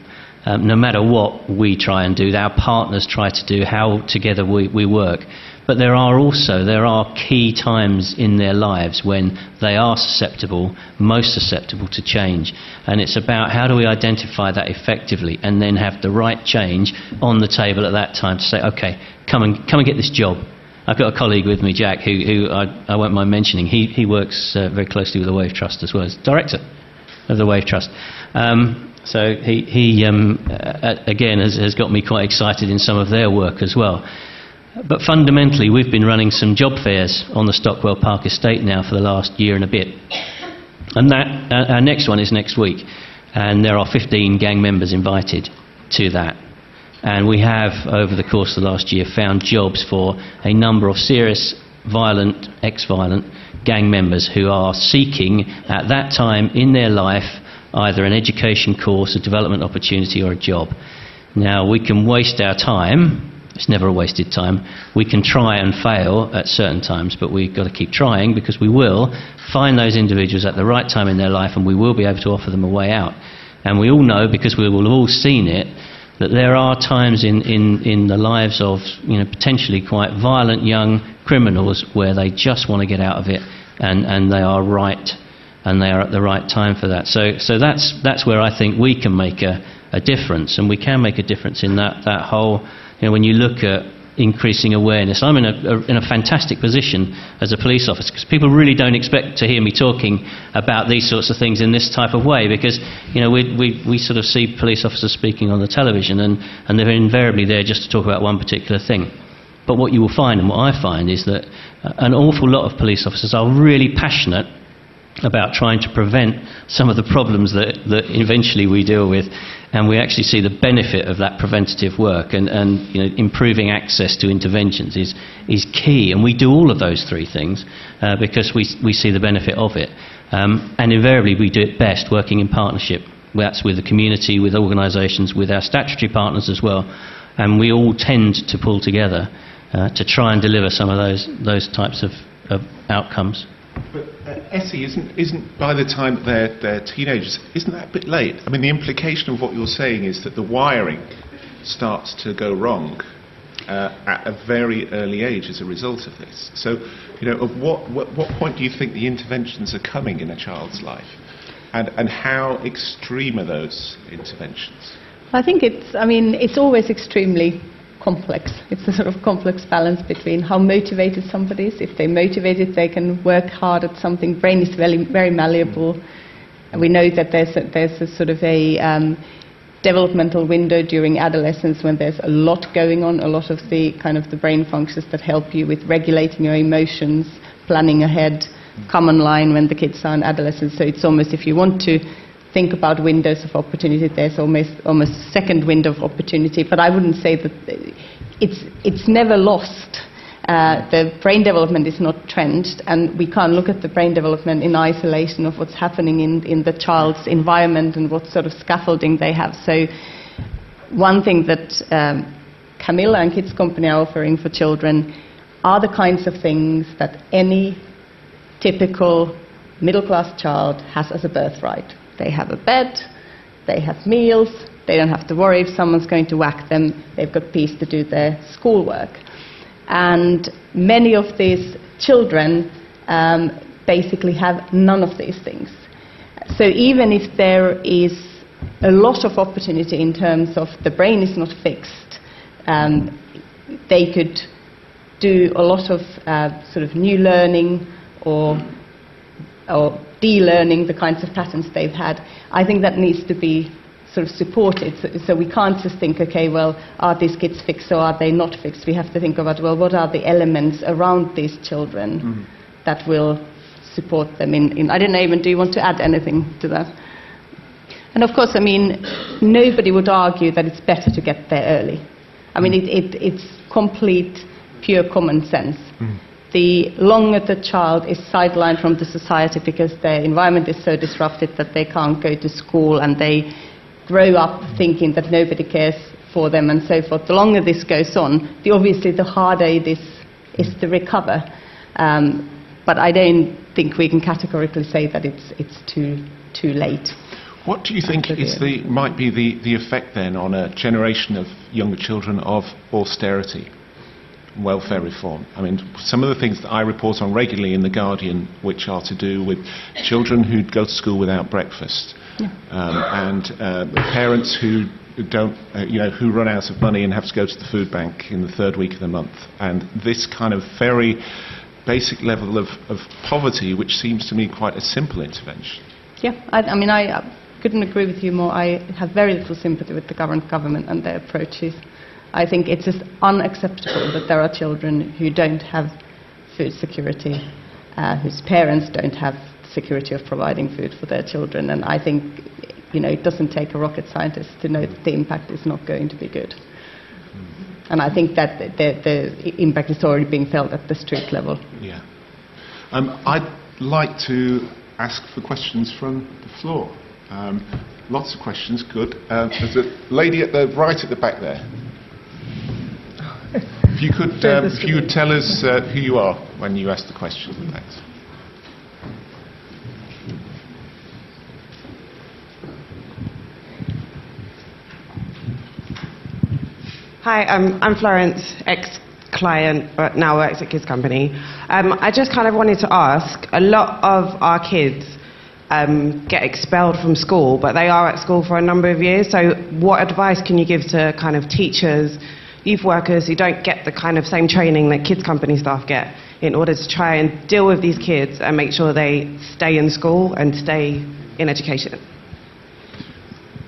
Um, no matter what we try and do, our partners try to do, how together we, we work. But there are also there are key times in their lives when they are susceptible, most susceptible to change, and it's about how do we identify that effectively and then have the right change on the table at that time to say, okay, come and come and get this job. I've got a colleague with me, Jack, who, who I, I won't mind mentioning. He, he works uh, very closely with the Wave Trust as well as director of the Wave Trust. Um, so he, he um, uh, again, has, has got me quite excited in some of their work as well. But fundamentally, we've been running some job fairs on the Stockwell Park estate now for the last year and a bit. And that, uh, our next one is next week. And there are 15 gang members invited to that. And we have, over the course of the last year, found jobs for a number of serious, violent, ex violent gang members who are seeking, at that time in their life, either an education course, a development opportunity, or a job. Now, we can waste our time it's never a wasted time. We can try and fail at certain times, but we've got to keep trying because we will find those individuals at the right time in their life and we will be able to offer them a way out. And we all know, because we will have all seen it, that there are times in, in, in the lives of you know, potentially quite violent young criminals where they just want to get out of it and, and they are right and they are at the right time for that. So, so that's, that's where I think we can make a, a difference and we can make a difference in that, that whole you know, when you look at increasing awareness, I'm in a, a, in a fantastic position as a police officer because people really don't expect to hear me talking about these sorts of things in this type of way because you know, we, we, we sort of see police officers speaking on the television and, and they're invariably there just to talk about one particular thing. But what you will find and what I find is that an awful lot of police officers are really passionate about trying to prevent some of the problems that, that eventually we deal with. And we actually see the benefit of that preventative work and, and you know, improving access to interventions is, is key. And we do all of those three things uh, because we, we see the benefit of it. Um, and invariably, we do it best working in partnership. That's with the community, with organisations, with our statutory partners as well. and we all tend to pull together uh, to try and deliver some of those, those types of, of outcomes. But uh, Essi, isn't, isn't by the time they're, they're teenagers, isn't that a bit late? I mean, the implication of what you're saying is that the wiring starts to go wrong uh, at a very early age as a result of this. So, you know, of what, what, what point do you think the interventions are coming in a child's life? And, and how extreme are those interventions? I think it's, I mean, it's always extremely complex. It's a sort of complex balance between how motivated somebody is. If they're motivated, they can work hard at something. Brain is very, very malleable. And we know that there's a, there's a sort of a um, developmental window during adolescence when there's a lot going on, a lot of the kind of the brain functions that help you with regulating your emotions, planning ahead, come online when the kids are in adolescence. So it's almost if you want to think about windows of opportunity, there's almost almost a second window of opportunity. But I wouldn't say that it's it's never lost. Uh, the brain development is not trenched, and we can't look at the brain development in isolation of what's happening in, in the child's environment and what sort of scaffolding they have. So, one thing that um, Camila and Kids Company are offering for children are the kinds of things that any typical middle class child has as a birthright. They have a bed, they have meals, they don't have to worry if someone's going to whack them, they've got peace to do their schoolwork. And many of these children um, basically have none of these things. So even if there is a lot of opportunity in terms of the brain is not fixed, um, they could do a lot of uh, sort of new learning or, or de-learning the kinds of patterns they've had. I think that needs to be sort of supported. So, so, we can't just think, okay, well, are these kids fixed or are they not fixed? We have to think about, well, what are the elements around these children mm. that will support them in, in, I don't know even, do you want to add anything to that? And of course, I mean, nobody would argue that it's better to get there early. I mean, it, it, it's complete, pure common sense. Mm. The longer the child is sidelined from the society because their environment is so disrupted that they can't go to school and they grow up thinking that nobody cares for them and so forth. The longer this goes on, the obviously the harder it is, is to recover. Um, but I don't think we can categorically say that it's, it's too, too late. What do you think the, might be the, the effect then on a generation of younger children of austerity? Welfare reform. I mean, some of the things that I report on regularly in The Guardian, which are to do with children who go to school without breakfast, yeah. um, and uh, parents who don't, uh, you know, who run out of money and have to go to the food bank in the third week of the month, and this kind of very basic level of, of poverty, which seems to me quite a simple intervention. Yeah, I, I mean, I couldn't agree with you more. I have very little sympathy with the current government and their approaches. I think it's just unacceptable that there are children who don't have food security, uh, whose parents don't have security of providing food for their children. And I think, you know, it doesn't take a rocket scientist to know that the impact is not going to be good. And I think that the, the impact is already being felt at the street level. Yeah. Um, I'd like to ask for questions from the floor. Um, lots of questions, good. Uh, there's a lady at the right at the back there. If you could, um, if you could tell us uh, who you are when you ask the question, thanks. Hi, um, I'm Florence, ex-client, but now works at Kids Company. Um, I just kind of wanted to ask, a lot of our kids um, get expelled from school, but they are at school for a number of years. So, what advice can you give to kind of teachers youth workers who don't get the kind of same training that kids company staff get in order to try and deal with these kids and make sure they stay in school and stay in education.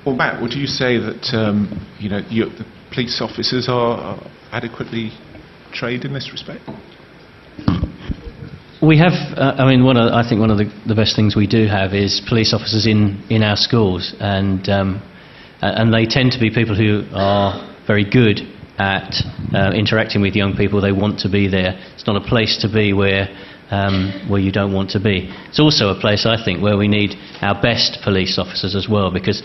Well, Matt, would you say that um, you know you, the police officers are, are adequately trained in this respect? We have, uh, I mean, one of, I think one of the, the, best things we do have is police officers in, in our schools, and um, and they tend to be people who are very good at uh, interacting with young people. They want to be there. It's not a place to be where um, where you don't want to be. It's also a place, I think, where we need our best police officers as well, because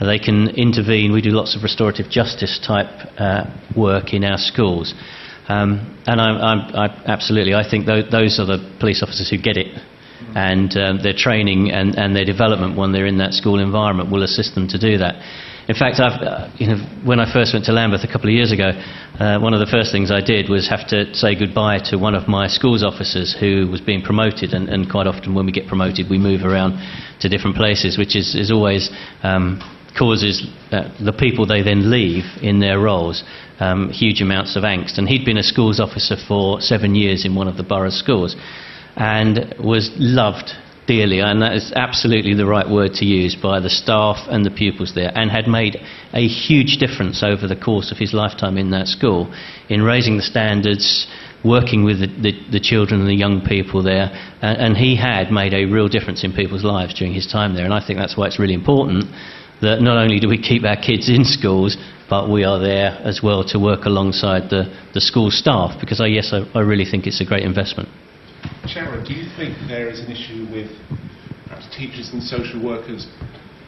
They can intervene. We do lots of restorative justice type uh, work in our schools. Um, and I, I, I, absolutely, I think th- those are the police officers who get it. And um, their training and, and their development when they're in that school environment will assist them to do that. In fact, uh, you know, when I first went to Lambeth a couple of years ago, uh, one of the first things I did was have to say goodbye to one of my schools officers who was being promoted. And, and quite often, when we get promoted, we move around to different places, which is, is always um, causes uh, the people they then leave in their roles um, huge amounts of angst. And he'd been a schools officer for seven years in one of the borough schools and was loved dearly, and that is absolutely the right word to use by the staff and the pupils there, and had made a huge difference over the course of his lifetime in that school in raising the standards, working with the, the, the children and the young people there, and, and he had made a real difference in people's lives during his time there, and I think that's why it's really important that not only do we keep our kids in schools, but we are there as well to work alongside the, the school staff, because I, yes, I, I really think it's a great investment. Sharon, do you think there is an issue with perhaps teachers and social workers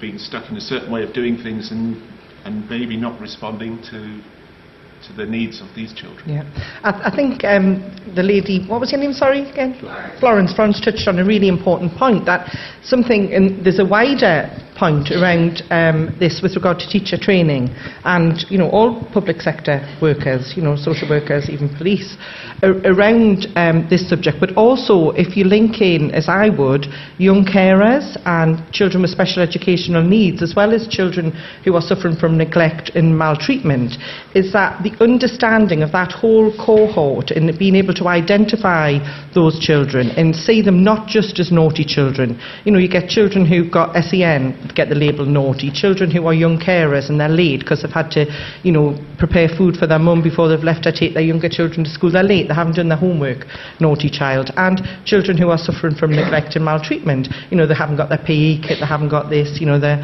being stuck in a certain way of doing things and, and maybe not responding to to the needs of these children. Yeah, I, I think um, the lady, what was your name? Sorry again, Florence. Florence. Florence touched on a really important point that something, and there's a wider point around um, this with regard to teacher training. And you know all public sector workers you know social workers even police ar- around um, this subject. But also if you link in as I would young carers and children with special educational needs as well as children who are suffering from neglect and maltreatment is that the understanding of that whole cohort and being able to identify those children and see them not just as naughty children. You know you get children who've got SEN get the label naughty. Children who are young carers and they're late because they've had to, you know, prepare food for their mum before they've left to take their younger children to school. They're late. They haven't done their homework. Naughty child. And children who are suffering from neglect and maltreatment. You know, they haven't got their PE kit. They haven't got this. You know, they're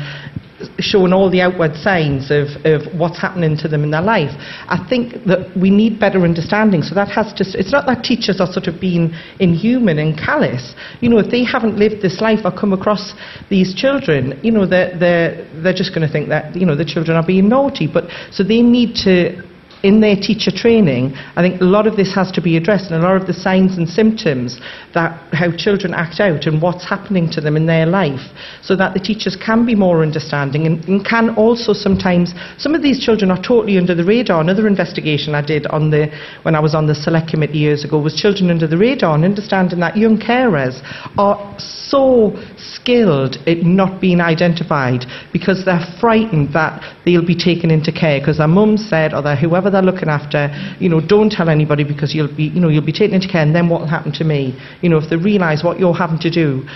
showing all the outward signs of, of what's happening to them in their life. I think that we need better understanding. So that has to, it's not that teachers are sort of being inhuman and callous. You know, if they haven't lived this life or come across these children, you know, they're, they're, they're just going to think that, you know, the children are being naughty. But so they need to in their teacher training, I think a lot of this has to be addressed and a lot of the signs and symptoms that how children act out and what's happening to them in their life so that the teachers can be more understanding and, and can also sometimes some of these children are totally under the radar. Another investigation I did on the when I was on the select committee years ago was children under the radar and understanding that young carers are so skilled at not being identified because they're frightened that they'll be taken into care because their mum said or their whoever they're looking after, you know, don't tell anybody because you'll be, you know, you'll be taken into care and then what will happen to me? You know, if they realise what you're having to do,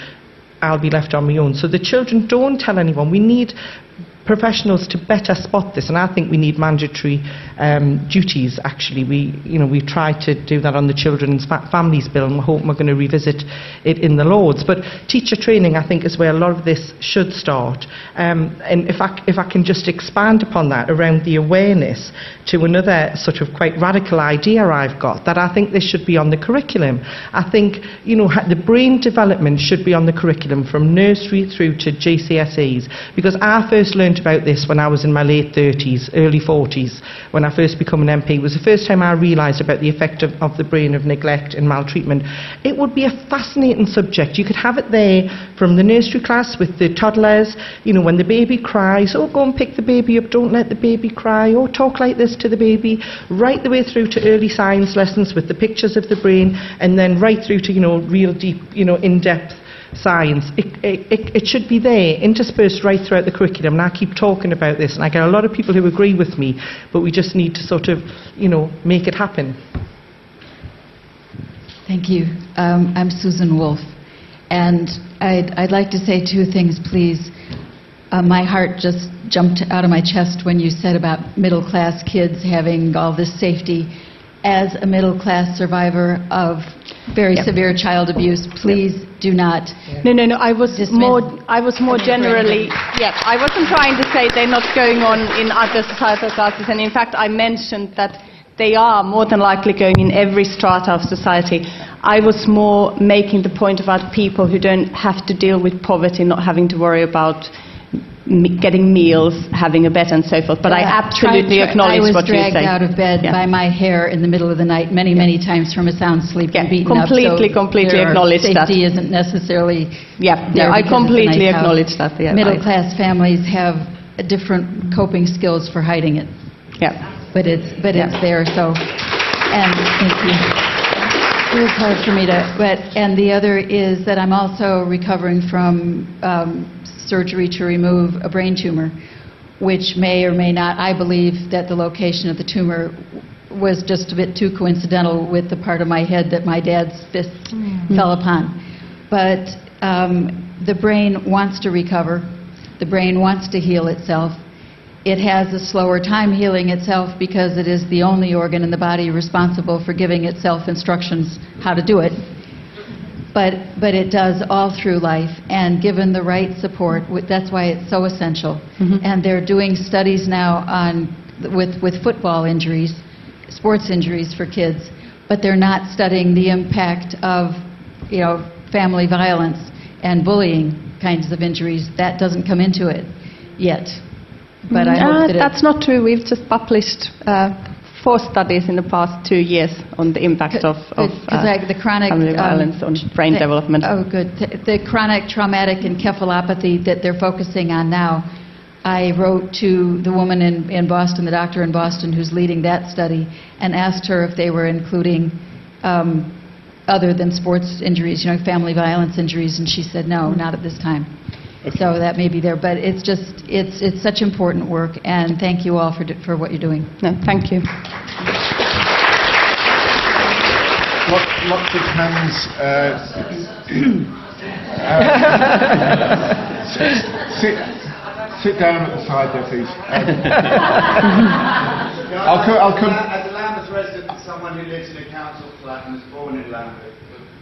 I'll be left on my own. So the children don't tell anyone. We need professionals to better spot this, and I think we need mandatory um, duties. Actually, we you know tried to do that on the Children's fa- Families Bill, and we hope we're going to revisit it in the Lords. But teacher training, I think, is where a lot of this should start. Um, and if I if I can just expand upon that around the awareness to another sort of quite radical idea I've got that I think this should be on the curriculum. I think you know the brain development should be on the curriculum from nursery through to GCSEs because I first learned learnt about this when I was in my late 30s, early 40s, when I first became an MP. Was the first time I realised about the effect of, of the brain of neglect and maltreatment. It would be a fascinating subject. You could have it there from the nursery class with the toddlers, you know, when the baby cries, oh, go and pick the baby up, don't let the baby cry, or oh, talk like this to the baby, right the way through to early science lessons with the pictures of the brain, and then right through to, you know, real deep, you know, in-depth science, it, it, it, should be there, interspersed right throughout the curriculum. And I keep talking about this, and I get a lot of people who agree with me, but we just need to sort of, you know, make it happen. Thank you. Um, I'm Susan Wolf, and I'd, I'd, like to say two things, please. Uh, my heart just jumped out of my chest when you said about middle class kids having all this safety. As a middle class survivor of very yep. severe child abuse, please yep. do not. No, no, no. I was more. I was more generally. Yeah, I wasn't trying to say they're not going on in other societal classes, and in fact, I mentioned that they are more than likely going in every strata of society. I was more making the point about people who don't have to deal with poverty, not having to worry about m- getting meals, having a bed, and so forth. But I absolutely acknowledge I was what you're saying. dragged saying. out of bed Yeah. by my hair in the middle of the night many, many times from a sound sleep Yeah, and beaten completely, up. so completely acknowledge that. Safety isn't necessarily Yeah, no, I because it's a completely acknowledge that. Yeah, Middle class families have different coping skills for hiding it, Yeah. but it's but it's there. So, and thank you. It was hard for me to, but and the other is that I'm also recovering from um, surgery to remove a brain tumor, which may or may not. I believe that the location of the tumor was just a bit too coincidental with the part of my head that my dad's fist fell upon. But um, the brain wants to recover. The brain wants to heal itself. It has a slower time healing itself because it is the only organ in the body responsible for giving itself instructions how to do it. But, but it does all through life, and given the right support, that's why it's so essential. And they're doing studies now on, with, with football injuries, sports injuries for kids, but they're not studying the impact of, you know, family violence and bullying kinds of injuries. That doesn't come into it yet. But I Uh, hope that that's not true. We've just published uh, four studies in the past two years on the impact of, of uh, the chronic family um, violence on brain the- development. Oh, good. The, the chronic traumatic encephalopathy that they're focusing on now. I wrote to the woman in, in Boston, the doctor in Boston who's leading that study, and asked her if they were including um, other than sports injuries, you know, family violence injuries, and she said no, not at this time. So that may be there, but it's just it's it's such important work, and thank you all for do- for what you're doing. No, thank you. Lot, lots of hands. Uh, uh, sit, sit down at the side there, please. Um, I'll co- I'll come- As a Lambeth resident someone who lives in a council flat and was born in Lambeth,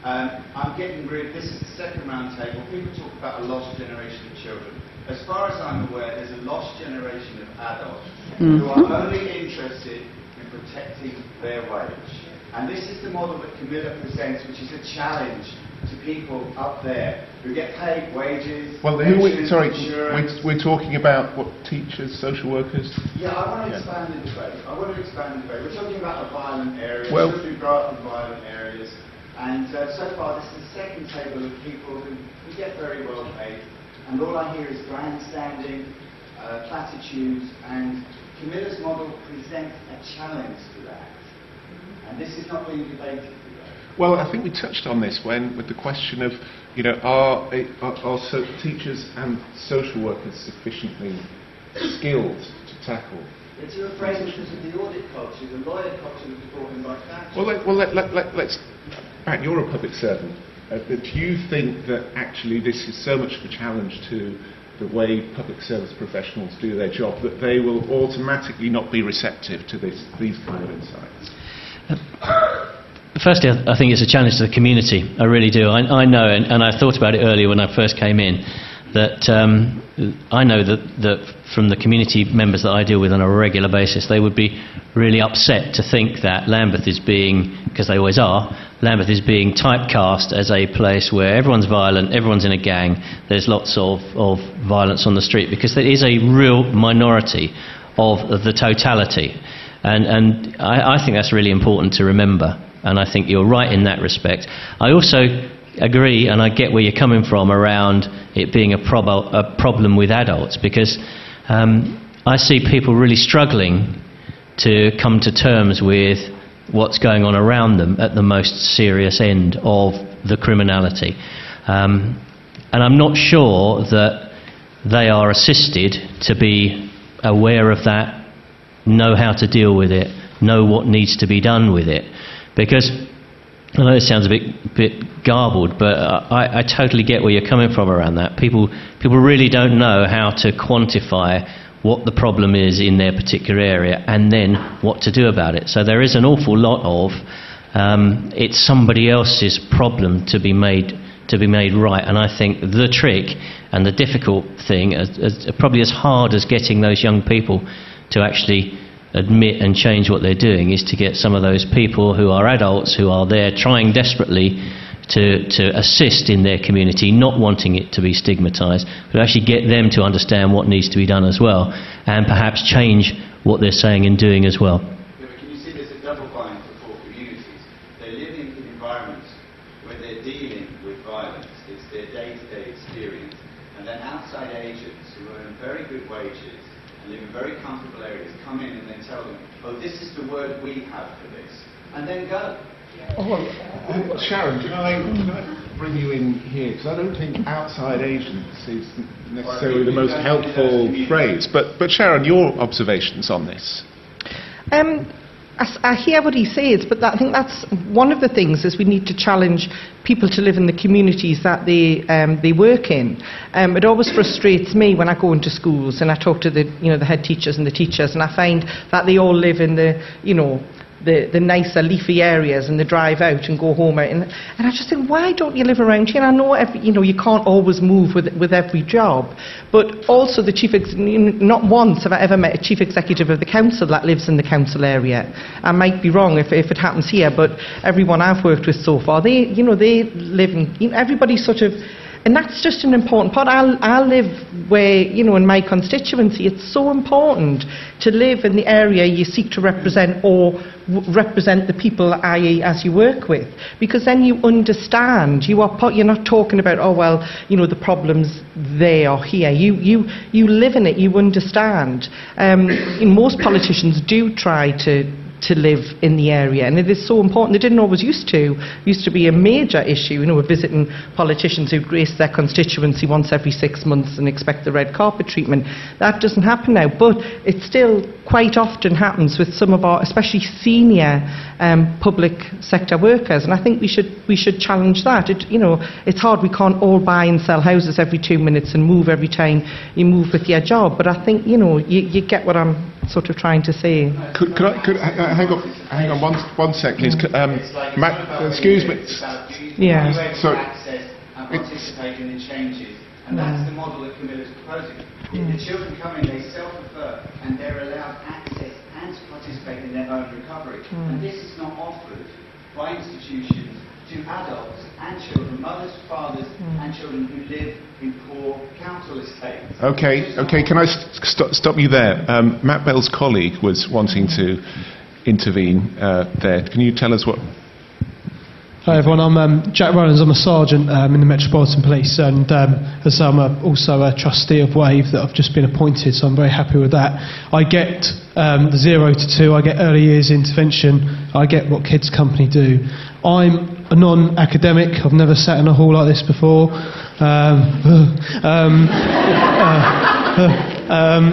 um, I'm getting rid. This is the second round table. People talk about a lost generation of children. As far as I'm aware, there's a lost generation of adults who are only interested in protecting their wage. And this is the model that Camila presents, which is a challenge to people up there who get paid wages, well, who we, sorry, we're, we're talking about what teachers, social workers. Yeah, I want to Yeah. expand the debate. I want to expand the debate. We're talking about a violent area, Well- children who grow up in violent areas, and uh, so far this is the second table of people who, who get very well paid, and all I hear is grandstanding, uh, platitudes, and Camila's model presents a challenge to that. And this is not being debated today. Well, I think we touched on this when, with the question of, you know, are, are, are so teachers and social workers sufficiently skilled to tackle? It's you're afraid because of the audit culture, the lawyer culture that was brought in by Thatcher. Well, let, well let, let, let, let's. Pat, you're a public servant. Uh, but do you think that actually this is so much of a challenge to the way public service professionals do their job that they will automatically not be receptive to this, these kind of insights? Firstly, I I think it's a challenge to the community. I really do. I, I know, and, and I thought about it earlier when I first came in, that um, I know that, that from the community members that I deal with on a regular basis, they would be really upset to think that Lambeth is being, because they always are, Lambeth is being typecast as a place where everyone's violent, everyone's in a gang, there's lots of, of violence on the street, because there is a real minority of, of the totality. And, and I, I think that's really important to remember. And I think you're right in that respect. I also agree, and I get where you're coming from around it being a, prob- a problem with adults, because um, I see people really struggling to come to terms with what's going on around them at the most serious end of the criminality. Um, and I'm not sure that they are assisted to be aware of that, know how to deal with it, know what needs to be done with it. Because I know this sounds a bit, bit garbled, but I, I totally get where you're coming from around that. People, people really don't know how to quantify what the problem is in their particular area and then what to do about it. So there is an awful lot of um, it's somebody else's problem to be made to be made right. And I think the trick and the difficult thing, as, as, probably as hard as getting those young people to actually admit and change what they're doing, is to get some of those people who are adults who are there trying desperately to, to assist in their community, not wanting it to be stigmatised, but actually get them to understand what needs to be done as well, and perhaps change what they're saying and doing as well. Yeah, but can you see there's a double bind for poor communities? They're living in environments where they're dealing with violence. It's their day-to-day experience. And then outside agents who earn very good wages and live in very comfortable areas come in and then tell them, oh, this is the word we have for this, and then go. Oh, well, uh, Sharon, can I, can I bring you in here? Because I don't think outside agents is necessarily the most helpful phrase. But, but Sharon, your observations on this? Um, I, hear what he says, but I think that's one of the things is we need to challenge people to live in the communities that they, um, they work in. Um, it always frustrates me when I go into schools and I talk to the, you know, the head teachers and the teachers, and I find that they all live in the, you know, the, the nicer leafy areas and they drive out and go home. And, and I just think, why don't you live around here? And I know every, you know you can't always move with, with every job, but also the chief, ex- not once have I ever met a chief executive of the council that lives in the council area. I might be wrong if, if it happens here, but everyone I've worked with so far, they, you know, they live in, you know, everybody sort of and that's just an important part. I, I live where, you know, in my constituency, it's so important to live in the area you seek to represent or w- represent the people, i.e., as you work with. Because then you understand. You are, you're not talking about, oh, well, you know, the problem's there or here. You, you, you live in it, you understand. Um, most politicians do try to to live in the area, and it is so important. They didn't always used to. It used to be a major issue. You know, we're visiting politicians who grace their constituency once every six months and expect the red carpet treatment. That doesn't happen now, but it still quite often happens with some of our, especially senior um, public sector workers. And I think we should we should challenge that. It, you know, it's hard. We can't all buy and sell houses every two minutes and move every time you move with your job. But I think you know you, you get what I'm sort of trying to say. Could, could I, could, uh, hang on, hang on one, one sec, please. Could, Um, It's like Matt, excuse me. you, It's about you, Yeah. So- to participate in the changes. And that's the model that Camila's proposing. If the children come in, they self-refer, and they're allowed access and to participate in their own recovery. And this is not offered by institutions to adults and children, mothers, fathers, and children who live in poor council estates. Okay, okay. Can I st- st- stop you there? Um, Matt Bell's colleague was wanting to intervene uh, there. Can you tell us what? Hi everyone, I'm um, Jack Rollins. I'm a sergeant um, in the Metropolitan Police, and um, as I'm a, also a trustee of Wave that I've just been appointed, so I'm very happy with that. I get um, the zero to two, I get early years intervention, I get what Kids Company do. I'm a non-academic. I've never sat in a hall like this before. Um, um, uh, um,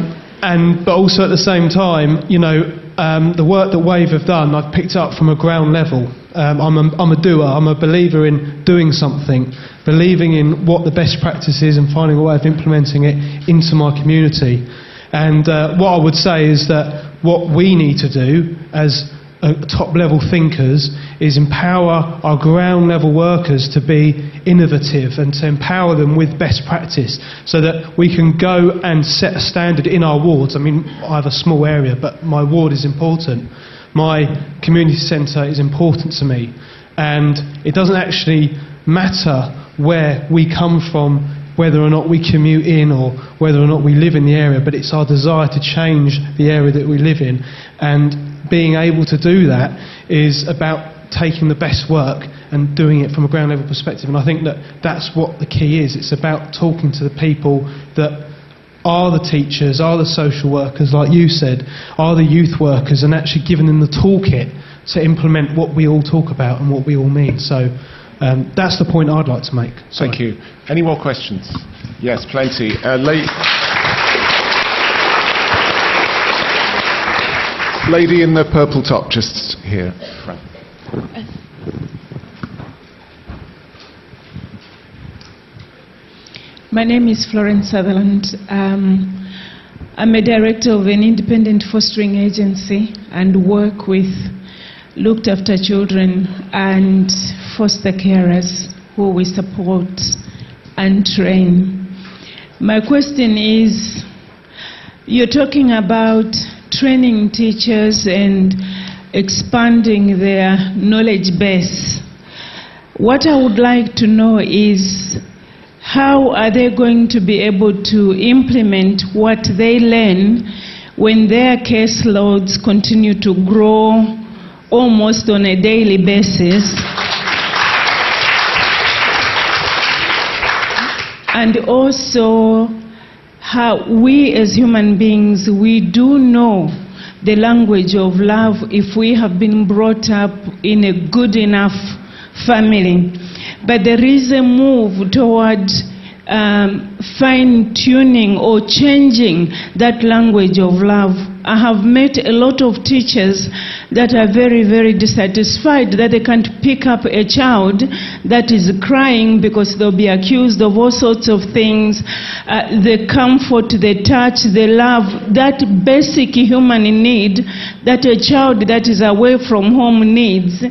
and but also at the same time, you know, um, the work that Wave have done, I've picked up from a ground level. Um, I'm, a, I'm a doer. I'm a believer in doing something, believing in what the best practice is, and finding a way of implementing it into my community. And uh, what I would say is that what we need to do as uh, top level thinkers is empower our ground level workers to be innovative and to empower them with best practice so that we can go and set a standard in our wards. I mean, I have a small area, but my ward is important. My community centre is important to me. And it doesn't actually matter where we come from, whether or not we commute in or whether or not we live in the area, but it's our desire to change the area that we live in. And being able to do that is about taking the best work and doing it from a ground level perspective. And I think that that's what the key is. It's about talking to the people that are the teachers, are the social workers, like you said, are the youth workers, and actually giving them the toolkit to implement what we all talk about and what we all mean. So um, that's the point I'd like to make. Sorry. Thank you. Any more questions? Yes, plenty. Uh, la- lady in the purple top, just here. My name is Florence Sutherland. Um, I'm a director of an independent fostering agency and work with looked after children and foster carers who we support and train. My question is you're talking about training teachers and expanding their knowledge base. What I would like to know is how are they going to be able to implement what they learn when their caseloads continue to grow almost on a daily basis? and also how we as human beings we do know the language of love if we have been brought up in a good enough family but there is a move toward um, fine tuning or changing that language of love. I have met a lot of teachers that are very, very dissatisfied that they can't pick up a child that is crying because they'll be accused of all sorts of things. Uh, the comfort, the touch, the love, that basic human need that a child that is away from home needs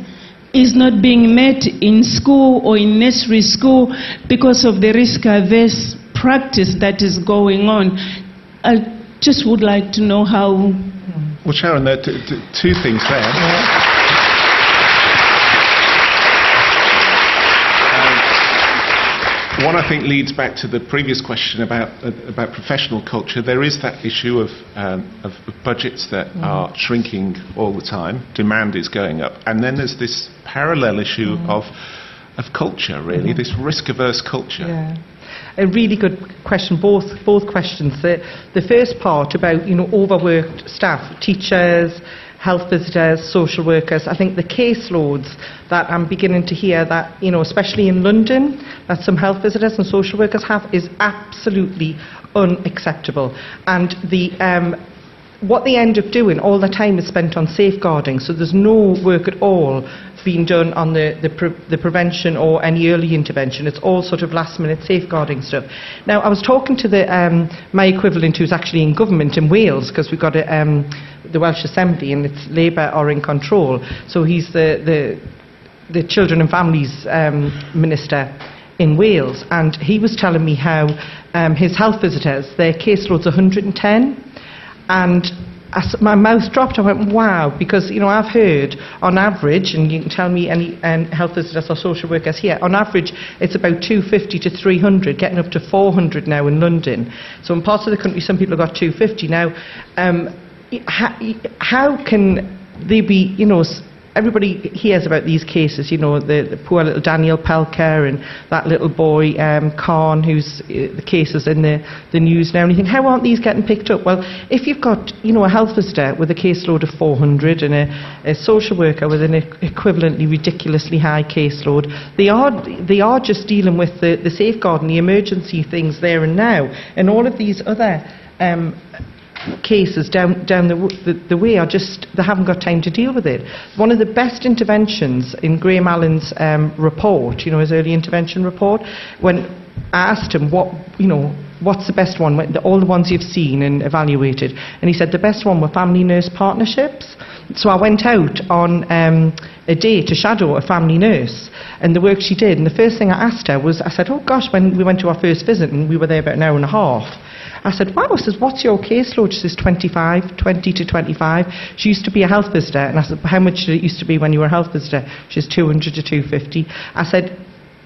is not being met in school or in nursery school because of the risk averse practice that is going on. I just would like to know how. Well, Sharon, there are t- t- two things there. Um, One, I think, leads back to the previous question about uh, about professional culture. There is that issue of um, of, budgets that Mm. are shrinking all the time. Demand is going up, and then there's this parallel issue Mm. of of culture. Really, Mhm. this risk-averse culture. Yeah. A really good question, both, both questions. The, the first part about, you know, overworked staff, teachers, health visitors, social workers, I think the caseloads that I'm beginning to hear that, you know, especially in London, that some health visitors and social workers have is absolutely unacceptable. And the, um, what they end up doing, all the time is spent on safeguarding, so there's no work at all being done on the, the, pre- the prevention or any early intervention. It's all sort of last minute safeguarding stuff. Now, I was talking to the, um, my equivalent who's actually in government in Wales, because we've got a, um, the Welsh Assembly and it's Labour are in control. So he's the, the, the Children and Families um, Minister in Wales, and he was telling me how um, his health visitors, their caseload's 110, and as my mouth dropped. I went, wow, because you know I've heard on average, and you can tell me any um, health visitors or social workers here, on average it's about 250 to 300, getting up to 400 now in London. So in parts of the country, some people have got 250 now. Um, how, how can they be, you know, everybody hears about these cases, you know, the, the poor little Daniel Pelka and that little boy, um, Khan, who's uh, the in the, the news now, and you think, how aren't these getting picked up? Well, if you've got, you know, a health visitor with a caseload of 400 and a, a social worker with an equivalently ridiculously high caseload, they are, they are just dealing with the, the safeguard and the emergency things there and now, and all of these other um, cases down, down the, the, the way are just, they haven't got time to deal with it. One of the best interventions in Graham Allen's um, report, you know, his early intervention report, when I asked him what, you know, what's the best one, all the ones you've seen and evaluated, and he said the best one were family nurse partnerships. So I went out on um, a day to shadow a family nurse and the work she did. And the first thing I asked her was, I said, oh gosh, when we went to our first visit and we were there about an hour and a half, I said, wow, I says, what's your caseload? She says, 25, 20 to 25. She used to be a health visitor. And I said, how much did it used to be when you were a health visitor? She says, 200 to 250. I said,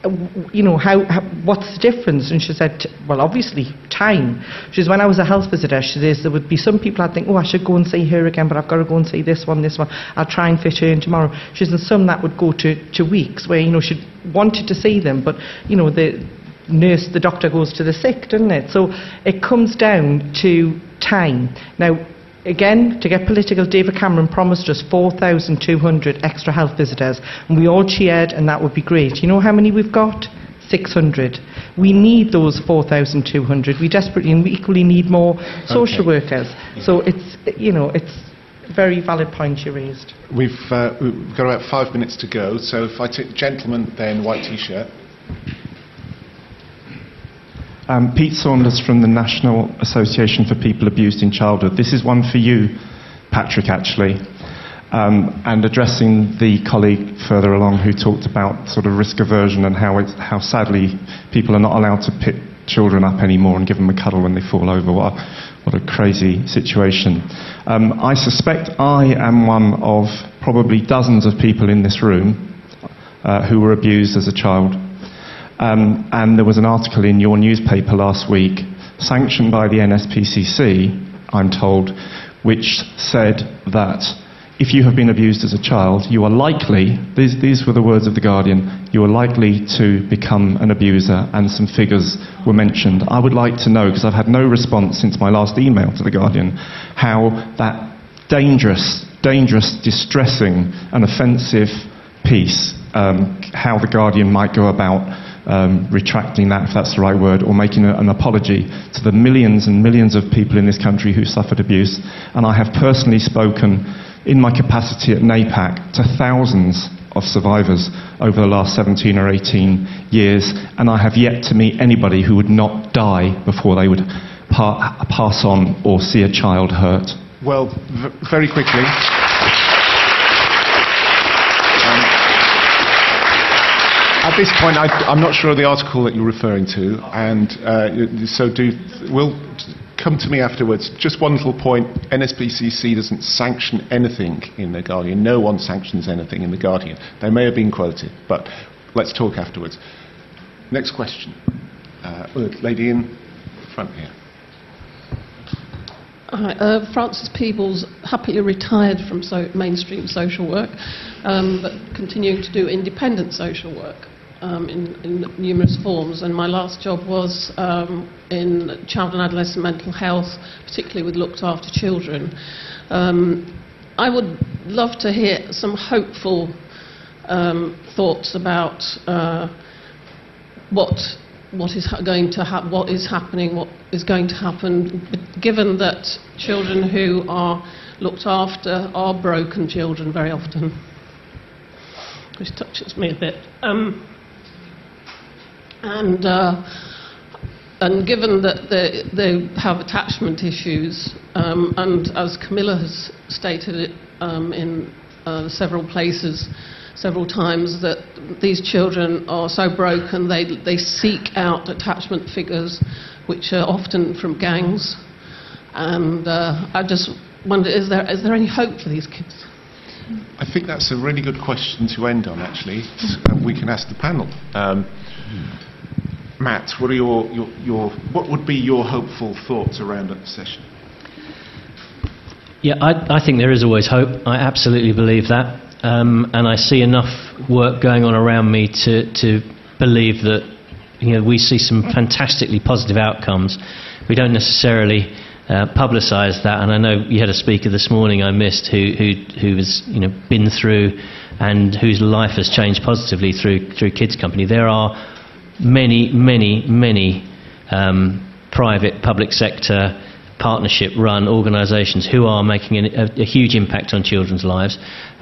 "Uh, you know, how, how, what's the difference? And she said, well, obviously, time. She says, when I was a health visitor, she says, there would be some people I'd think, oh, I should go and see her again, but I've got to go and see this one, this one. I'll try and fit her in tomorrow. She says, and some that would go to, to weeks where, you know, she wanted to see them, but, you know, the nurse, the doctor goes to the sick, doesn't it? So it comes down to time. Now, again, to get political, David Cameron promised us 4,200 extra health visitors, and we all cheered, and that would be great. You know how many we've got? 600. We need those 4,200. We desperately and we equally need more social workers. So it's, you know, it's a very valid point you raised. We've, uh, we've got about five minutes to go, so if I take gentleman then white t-shirt. Um, Pete Saunders from the National Association for People Abused in Childhood. This is one for you, Patrick, actually. Um, and addressing the colleague further along who talked about sort of risk aversion and how, how sadly people are not allowed to pick children up anymore and give them a cuddle when they fall over. What a, what a crazy situation. Um, I suspect I am one of probably dozens of people in this room uh, who were abused as a child. Um, and there was an article in your newspaper last week, sanctioned by the NSPCC, I'm told, which said that if you have been abused as a child, you are likely, these, these were the words of The Guardian, you are likely to become an abuser, and some figures were mentioned. I would like to know, because I've had no response since my last email to The Guardian, how that dangerous, dangerous, distressing, and offensive piece, um, how The Guardian might go about um, retracting that, if that's the right word, or making a, an apology to the millions and millions of people in this country who suffered abuse. And I have personally spoken in my capacity at NAPAC to thousands of survivors over the last 17 or 18 years, and I have yet to meet anybody who would not die before they would pa- pass on or see a child hurt. Well, v- very quickly. At this point, I, am not sure of the article that you're referring to, and uh, so do. We'll come to me afterwards. Just one little point NSPCC doesn't sanction anything in The Guardian. No one sanctions anything in The Guardian. They may have been quoted, but let's talk afterwards. Next question. Uh, lady in front here. Hi, uh, Frances Peebles, happily retired from so mainstream social work, um, but continuing to do independent social work um, in, in, numerous forms. And my last job was um, in child and adolescent mental health, particularly with looked after children. Um, I would love to hear some hopeful um, thoughts about uh, what what is going to ha- what is happening, what is going to happen, given that children who are looked after are broken children very often. Which touches me a bit. Um, and, uh, and given that they, they have attachment issues, um, and as Camila has stated um, in uh, several places, several times, that these children are so broken they, they seek out attachment figures, which are often from gangs. And uh, I just wonder is there, is there any hope for these kids? I think that's a really good question to end on, actually. we can ask the panel. Um, Matt, what, are your, your, your, what would be your hopeful thoughts around the session? Yeah, I, I think there is always hope. I absolutely believe that. Um, and I see enough work going on around me to, to believe that you know, we see some fantastically positive outcomes. We don't necessarily uh, publicise that, and I know you had a speaker this morning I missed who, who, who has you know, been through and whose life has changed positively through, through Kids Company. There are many, many, many um, private, public sector, partnership run organisations who are making a, a, huge impact on children's lives,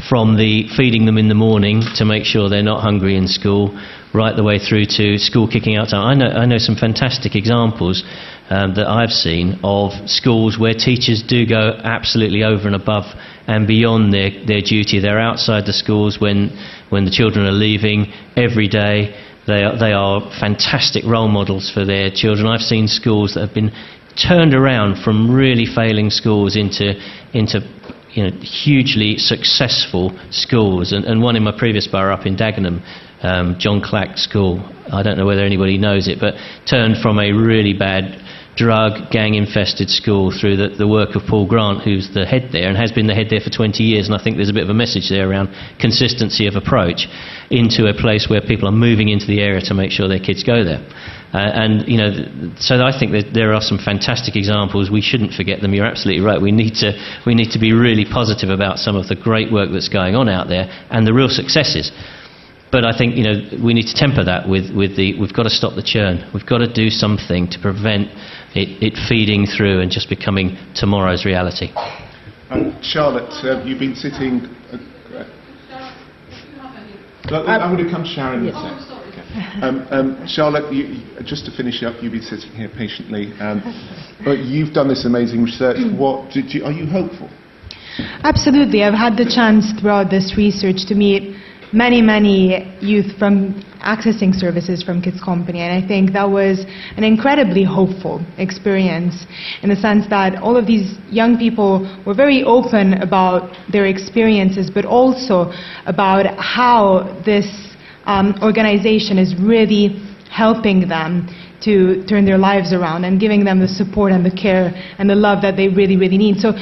from the feeding them in the morning to make sure they're not hungry in school, right the way through to school kicking out time. I know, I know some fantastic examples um, that I've seen of schools where teachers do go absolutely over and above and beyond their, their duty. They're outside the schools when, when the children are leaving every day they are, they are fantastic role models for their children. I've seen schools that have been turned around from really failing schools into, into you know, hugely successful schools. And, and one in my previous borough up in Dagenham, um, John Clack School, I don't know whether anybody knows it, but turned from a really bad drug gang infested school through the, the work of Paul Grant, who's the head there and has been the head there for 20 years. And I think there's a bit of a message there around consistency of approach into a place where people are moving into the area to make sure their kids go there. Uh, and, you know, so I think that there are some fantastic examples. We shouldn't forget them. You're absolutely right. We need, to, we need to be really positive about some of the great work that's going on out there and the real successes. But I think you know we need to temper that with, with the we've got to stop the churn. We've got to do something to prevent it, it feeding through and just becoming tomorrow's reality. Um, Charlotte, uh, you've been sitting. Uh, uh, I'm going to come to Sharon yes. in a sec. Um, um, Charlotte, you, just to finish up, you've been sitting here patiently, um, but you've done this amazing research. What did you, are you hopeful? Absolutely. I've had the chance throughout this research to meet many, many youth from accessing services from Kids Company. And I think that was an incredibly hopeful experience in the sense that all of these young people were very open about their experiences, but also about how this um, organization is really helping them to turn their lives around and giving them the support and the care and the love that they really, really need. So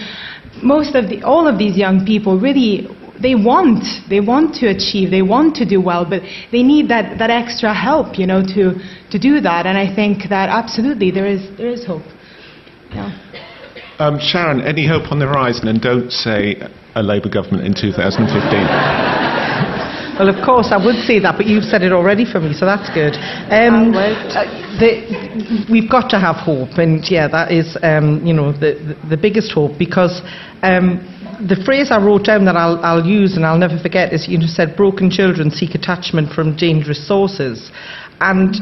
most of the, all of these young people really they want they want to achieve they want to do well but they need that, that extra help you know to, to do that and I think that absolutely there is there is hope yeah. Um, Sharon, any hope on the horizon? And don't say a Labour government in 2015. Well, of course, I would say that, but you've said it already for me, so that's good. Um, uh, the, we've got to have hope, and yeah, that is, um, you know, the, the, the, biggest hope because um, the phrase I wrote down that I'll, I'll use and I'll never forget is you said, broken children seek attachment from dangerous sources. And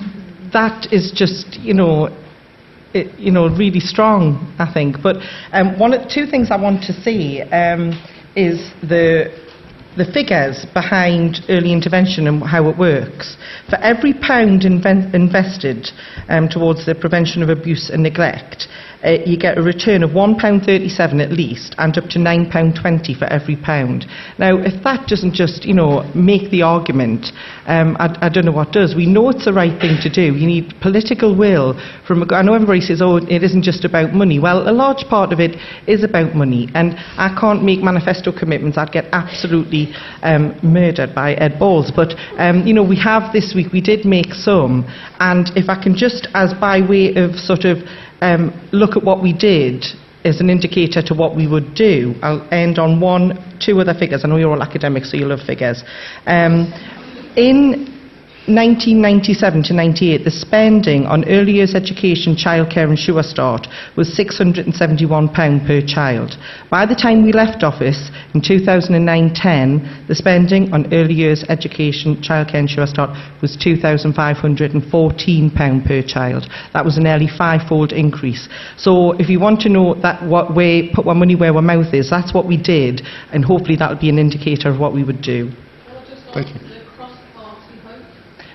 that is just, you know, it, you know, really strong, I think. But um, one of, two things I want to say um, is the the figures behind early intervention and how it works. For every pound inven- invested um, towards the prevention of abuse and neglect, uh, you get a return of £1.37 at least and up to £9.20 for every pound. Now, if that doesn't just, you know, make the argument, um, I, I, don't know what does. We know it's the right thing to do. You need political will from, I know everybody says, oh, it isn't just about money. Well, a large part of it is about money, and I can't make manifesto commitments. I'd get absolutely um, murdered by Ed Balls. But, um, you know, we have this week, we did make some, and if I can just, as by way of sort of um, look at what we did as an indicator to what we would do. I'll end on one, two other figures. I know you're all academics, so you love figures. Um, in 1997 to 98, the spending on early years education, childcare and Sure Start was £671 per child. By the time we left office in 2009-10, the spending on early years education, childcare and Sure Start was £2,514 per child. That was a nearly five-fold increase. So if you want to know that what way, put our money where our mouth is, that's what we did, and hopefully that will be an indicator of what we would do. Thank you.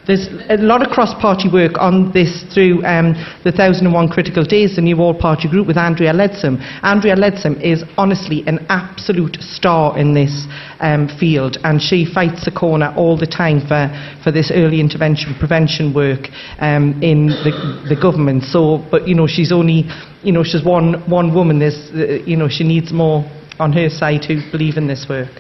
There's a lot of cross-party work on this through um, the 1001 Critical Days, the new all-party group with Andrea Leadsom. Andrea Leadsom is honestly an absolute star in this um, field, and she fights the corner all the time for, for this early intervention prevention work um, in the, the government. So, but you know, she's only, you know, she's one one woman. There's, uh, you know, she needs more on her side who believe in this work.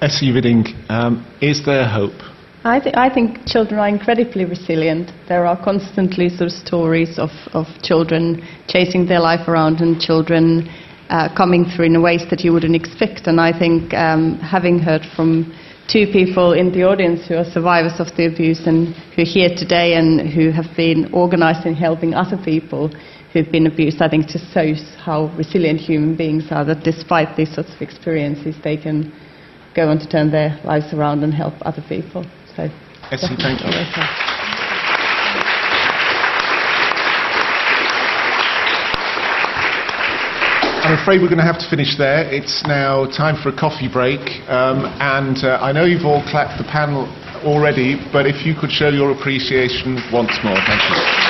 Essi Viding, um, is there hope? I, th- I, think children are incredibly resilient. There are constantly sort of stories of, of children chasing their life around and children uh, coming through in ways that you wouldn't expect. And I think um, having heard from two people in the audience who are survivors of the abuse and who are here today and who have been organising helping other people who've been abused, I think just shows how resilient human beings are, that despite these sorts of experiences, they can go on to turn their lives around and help other people. So, thank you. I'm afraid we're going to have to finish there. It's now time for a coffee break. Um, and uh, I know you've all clapped the panel already, but if you could show your appreciation once more. Thank you.